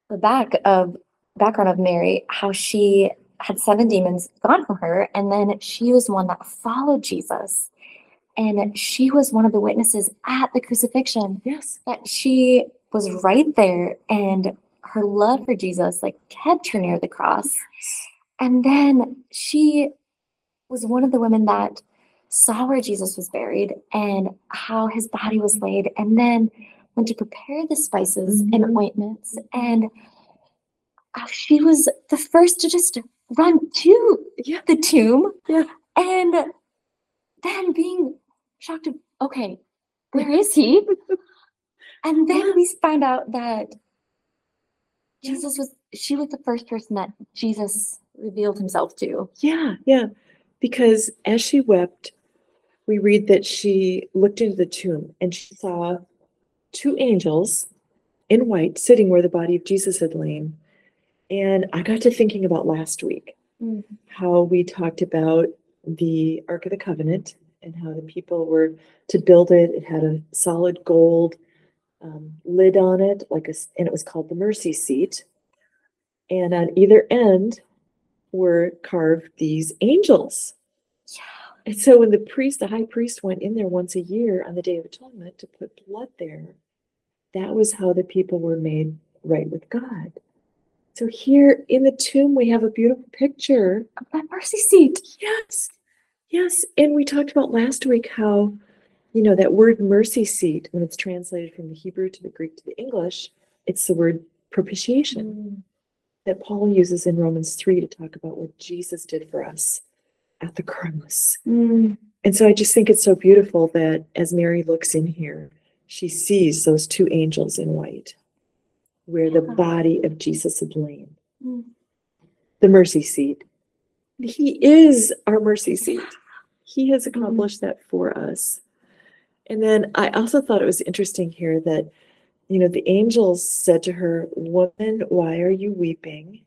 Speaker 2: the back of background of Mary, how she had seven demons gone from her, and then she was one that followed Jesus. And she was one of the witnesses at the crucifixion
Speaker 1: Yes.
Speaker 2: that she was right there and her love for Jesus like kept her near the cross. And then she was one of the women that saw where Jesus was buried and how his body was laid, and then went to prepare the spices
Speaker 1: Mhm.
Speaker 2: and ointments. And uh, she was the first to just run to
Speaker 1: Yeah.
Speaker 2: the tomb.
Speaker 1: Yeah.
Speaker 2: And then being shocked okay, where is he? and then we find out that Jesus was, she was the first person that Jesus revealed himself to.
Speaker 1: Yeah, yeah. Because as she wept, we read that she looked into the tomb and she saw two angels in white sitting where the body of Jesus had lain. And I got to thinking about last week
Speaker 2: Mm.
Speaker 1: how we talked about the Ark of the Covenant and how the people were to build it. It had a solid gold um, lid on it, like a, and it was called the mercy seat. And on either end were carved these angels. Yeah. And so when the priest, the high priest, went in there once a year on the Day of Atonement to put blood there, that was how the people were made right with God. So here in the tomb, we have a beautiful picture
Speaker 2: Of that mercy seat.
Speaker 1: Yes, yes. And we talked about last week how, you know, that word mercy seat, when it's translated from the Hebrew to the Greek to the English, it's the word propitiation that Paul uses in Romans 3 to talk about what Jesus did for us at the cross.
Speaker 2: Mm.
Speaker 1: And so I just think it's so beautiful that as Mary looks in here, she sees those two angels in white where the body of Jesus had lain,
Speaker 2: Mm.
Speaker 1: the mercy seat. He is our mercy seat. He has accomplished that for us. And then I also thought it was interesting here that you know, the angels said to her, Woman, why are you weeping?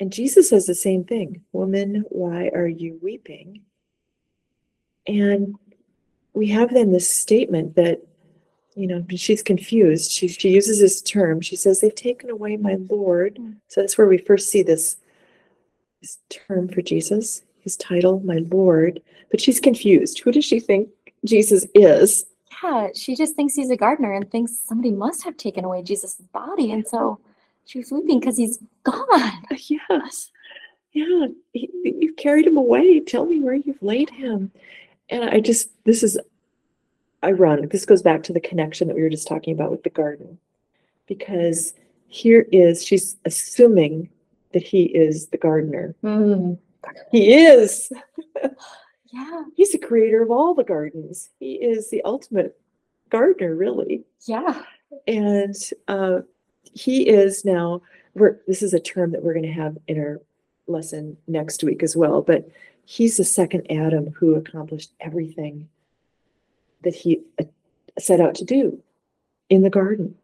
Speaker 1: And Jesus says the same thing Woman, why are you weeping? And we have then this statement that, you know, she's confused. She, she uses this term. She says, They've taken away my Lord. So that's where we first see this, this term for Jesus, his title, my Lord. But she's confused. Who does she think Jesus is?
Speaker 2: Yeah, she just thinks he's a gardener and thinks somebody must have taken away Jesus' body. And so she was weeping because he's gone.
Speaker 1: Yes. Yeah. He, you carried him away. Tell me where you've laid him. And I just, this is ironic. This goes back to the connection that we were just talking about with the garden. Because here is, she's assuming that he is the gardener. Mm. He is.
Speaker 2: Yeah,
Speaker 1: He's the creator of all the gardens. He is the ultimate gardener, really.
Speaker 2: yeah.
Speaker 1: And uh, he is now, we're, this is a term that we're going to have in our lesson next week as well, but he's the second Adam who accomplished everything that he uh, set out to do in the garden.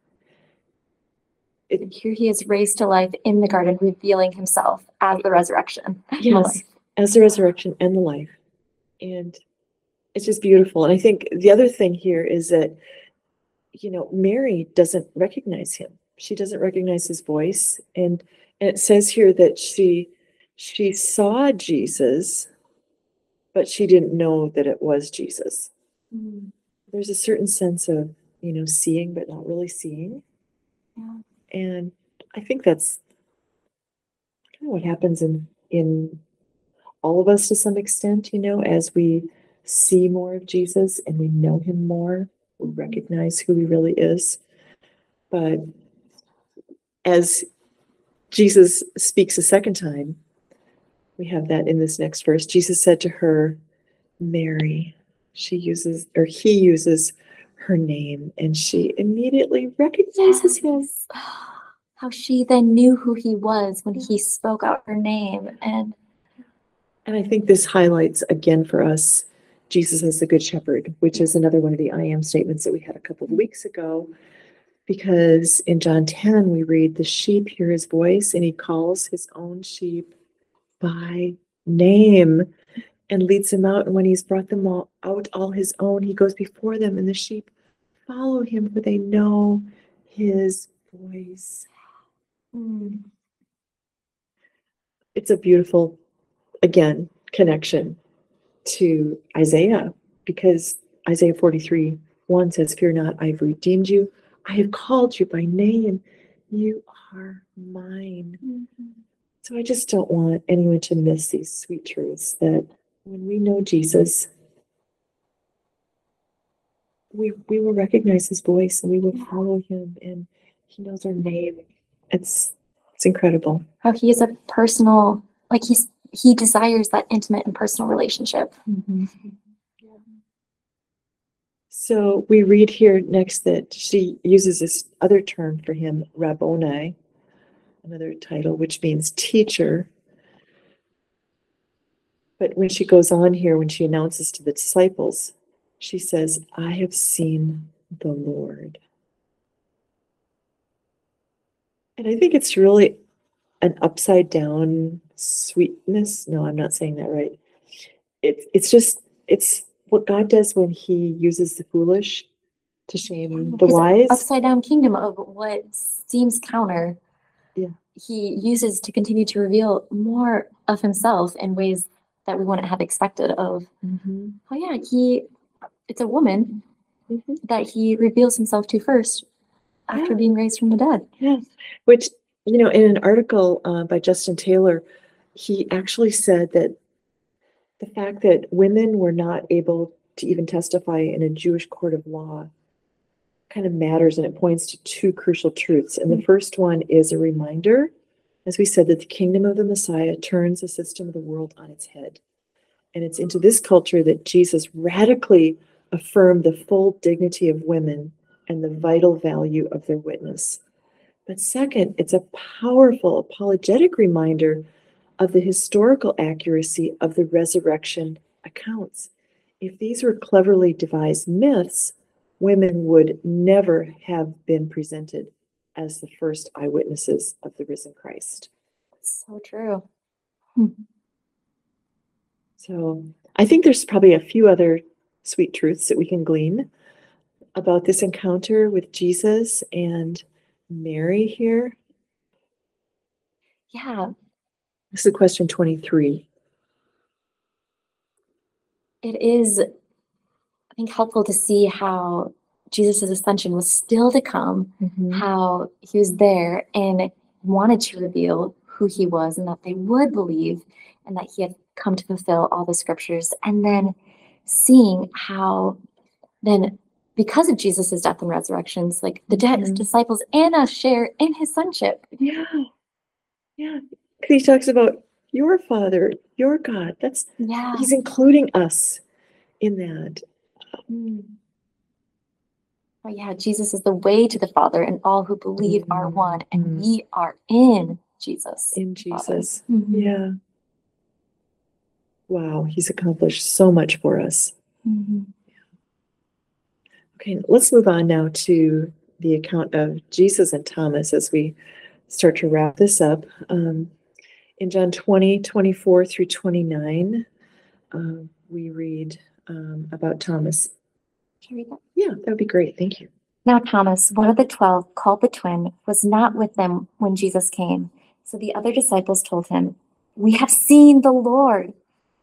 Speaker 2: And here he is raised to life in the garden, revealing himself as the resurrection. and the
Speaker 1: as the resurrection and the life. And it's just beautiful. And I think the other thing here is that, you know, Mary doesn't recognize him. She doesn't recognize his voice. And, and it says here that she she saw Jesus, but she didn't know that it was Jesus.
Speaker 2: Mm,
Speaker 1: There's a certain sense of, you know, seeing but not really seeing.
Speaker 2: yeah.
Speaker 1: And I think that's kind of what happens in in all of us to some extent, you know, as we see more of Jesus and we know him more, we recognize who he really is. But as Jesus speaks a second time, we have that in this next verse. Jesus said to her, Mary. She uses, or he uses her name, and she immediately recognizes him.
Speaker 2: How she then knew who he was when he spoke out her name. And
Speaker 1: And I think this highlights again for us Jesus as the Good Shepherd, which is another one of the I am statements that we had a couple of weeks ago. Because in John 10, we read, The sheep hear his voice, and he calls his own sheep by name and leads them out. And when he's brought them all out, all his own, he goes before them, and the sheep follow him, for they know his voice.
Speaker 2: mm,
Speaker 1: it's a beautiful, again, connection to Isaiah because Isaiah 43 1 says, Fear not, I've redeemed you. I have called you by name. You are mine.
Speaker 2: mhm.
Speaker 1: So I just don't want anyone to miss these sweet truths that when we know Jesus, we, we will recognize his voice and we will follow him and he knows our name. It's it's incredible.
Speaker 2: how he is a personal, like he's he desires that intimate and personal relationship. Mm-hmm.
Speaker 1: So we read here next that she uses this other term for him, Rabboni, another title, which means teacher. But when she goes on here, when she announces to the disciples, she says, I have seen the Lord. And I think it's really an upside down sweetness. No, I'm not saying that right. It's it's just it's what God does when He uses the foolish to shame the
Speaker 2: His
Speaker 1: wise.
Speaker 2: Upside down kingdom of what seems counter.
Speaker 1: Yeah.
Speaker 2: He uses to continue to reveal more of himself in ways that we wouldn't have expected of.
Speaker 1: Mhm,
Speaker 2: Oh yeah, he it's a woman
Speaker 1: mhm.
Speaker 2: that he reveals himself to first after
Speaker 1: Yeah.
Speaker 2: being raised from the dead.
Speaker 1: Yes, which, you know, in an article uh, by Justin Taylor, he actually said that the fact that women were not able to even testify in a Jewish court of law kind of matters and it points to two crucial truths. And the first one is a reminder, as we said, that the kingdom of the Messiah turns the system of the world on its head. And it's into this culture that Jesus radically affirmed the full dignity of women and the vital value of their witness. But second, it's a powerful apologetic reminder of the historical accuracy of the resurrection accounts. If these were cleverly devised myths, women would never have been presented as the first eyewitnesses of the risen Christ.
Speaker 2: So true.
Speaker 1: So I think there's probably a few other sweet truths that we can glean about this encounter with Jesus and Mary here.
Speaker 2: Yeah,
Speaker 1: This is question 23.
Speaker 2: it is, I think, helpful to see how Jesus' ascension was still to come, mm-hmm. how he was there and wanted to reveal who he was and that they would believe and that he had come to fulfill all the scriptures. And then seeing how then because of Jesus' death and resurrections, like the dead
Speaker 1: Mhm.
Speaker 2: disciples and us share in his sonship.
Speaker 1: Yeah. Yeah. 'Cause he talks about your father, your God. That's
Speaker 2: Yeah.
Speaker 1: he's including us in that.
Speaker 2: Oh, yeah, Jesus is the way to the Father, and all who believe are one, and
Speaker 1: Mhm.
Speaker 2: we are in Jesus.
Speaker 1: in. Jesus.
Speaker 2: Mhm.
Speaker 1: Yeah. Wow, he's accomplished so much for us. Okay, let's move on now to the account of Jesus and Thomas as we start to wrap this up. Um, in John 20, 24 through 29, um, we read um, about Thomas.
Speaker 2: Can you read that?
Speaker 1: Yeah, that would be great. Thank you.
Speaker 3: Now Thomas, one of the twelve, called the twin, was not with them when Jesus came. So the other disciples told him, We have seen the Lord.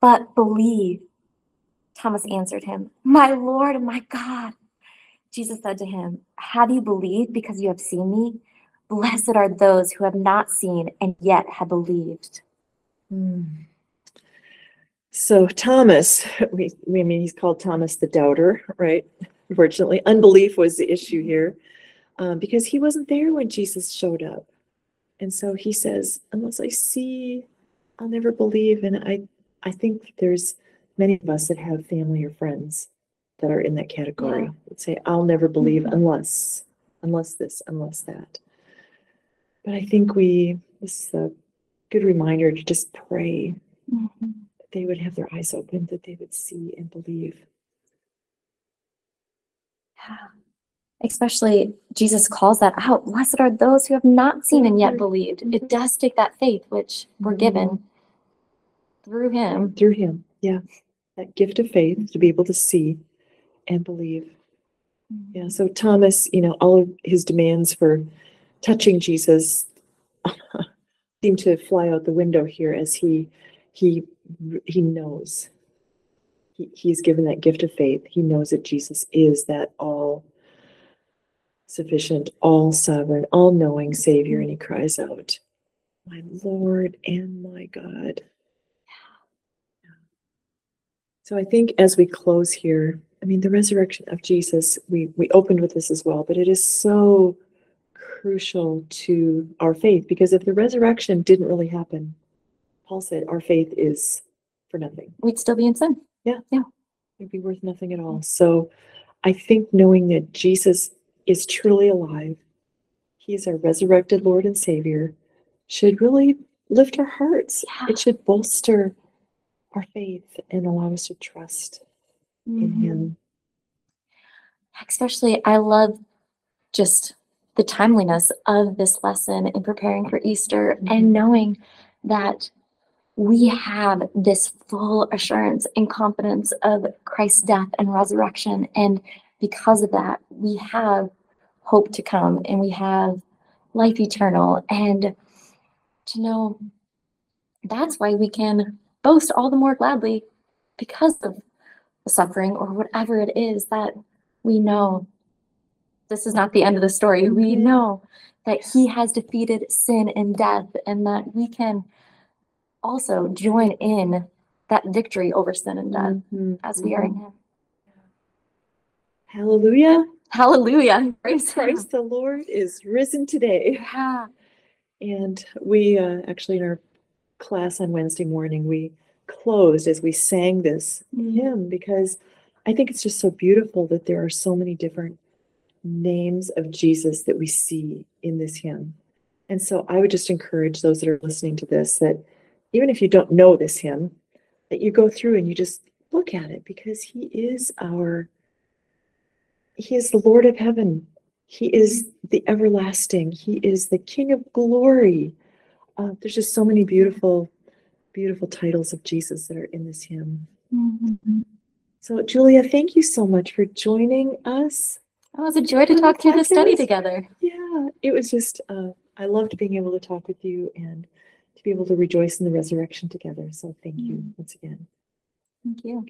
Speaker 3: but believe. Thomas answered him, My Lord and my God. Jesus said to him, Have you believed because you have seen me? Blessed are those who have not seen and yet have believed.
Speaker 1: So Thomas, we, we mean he's called Thomas the doubter, right? Unfortunately, unbelief was the issue here um, because he wasn't there when Jesus showed up, and so he says, "Unless I see, I'll never believe." And I, I think there's many of us that have family or friends that are in that category.
Speaker 2: Yeah.
Speaker 1: That say, "I'll never believe
Speaker 2: Mhm.
Speaker 1: unless, unless this, unless that." But I think we this is a good reminder to just pray that they would have their eyes open, that they would see and believe.
Speaker 2: Yeah. Especially Jesus calls that out. Blessed are those who have not seen and yet
Speaker 1: Mhm.
Speaker 2: believed.
Speaker 1: Mhm.
Speaker 2: It does take that faith, which we're given through him.
Speaker 1: Through him, yeah. That gift of faith to be able to see and believe. Mm-hmm. Yeah, so Thomas, you know, all of his demands for touching Jesus seem to fly out the window here as he he he knows. He, he's given that gift of faith. He knows that Jesus is that all sufficient, all sovereign, all knowing Savior, and he cries out, My Lord and my God. So I think as we close here, I mean, the resurrection of Jesus, we, we opened with this as well, but it is so crucial to our faith because if the resurrection didn't really happen, Paul said our faith is for nothing.
Speaker 2: We'd still be in sin. Yeah. Yeah.
Speaker 1: It'd be worth nothing at all. So I think knowing that Jesus is truly alive, he is our resurrected Lord and Savior, should really lift our hearts.
Speaker 2: Yeah.
Speaker 1: It should bolster our faith and allow us to trust in
Speaker 2: Mhm.
Speaker 1: him.
Speaker 2: Especially, I love just the timeliness of this lesson in preparing for Easter
Speaker 1: Mhm.
Speaker 2: and knowing that we have this full assurance and confidence of Christ's death and resurrection. And because of that, we have hope to come and we have life eternal. And to know that's why we can boast all the more gladly because of the suffering or whatever it is that we know this is not the end of the story. We
Speaker 1: Mhm.
Speaker 2: know that he has defeated sin and death and that we can also join in that victory over sin and death
Speaker 1: Mhm,
Speaker 2: as we are in him.
Speaker 1: Hallelujah.
Speaker 2: Hallelujah. Praise Him.
Speaker 1: Christ the Lord is risen today.
Speaker 2: Yeah.
Speaker 1: And we uh, actually, in our class on Wednesday morning, we closed as we sang this
Speaker 2: Mm.
Speaker 1: hymn because I think it's just so beautiful that there are so many different names of Jesus that we see in this hymn. And so I would just encourage those that are listening to this that even if you don't know this hymn, that you go through and you just look at it because he is our, he is the Lord of heaven. He is the everlasting. He is the King of glory. Uh, there's just so many beautiful, beautiful titles of Jesus that are in this hymn.
Speaker 2: Mhm.
Speaker 1: So, Julia, thank you so much for joining us.
Speaker 2: It was a joy to talk through the study together.
Speaker 1: Yeah, it was just, uh, I loved being able to talk with you and to be able to rejoice in the resurrection together. So, thank you once again.
Speaker 2: Thank you.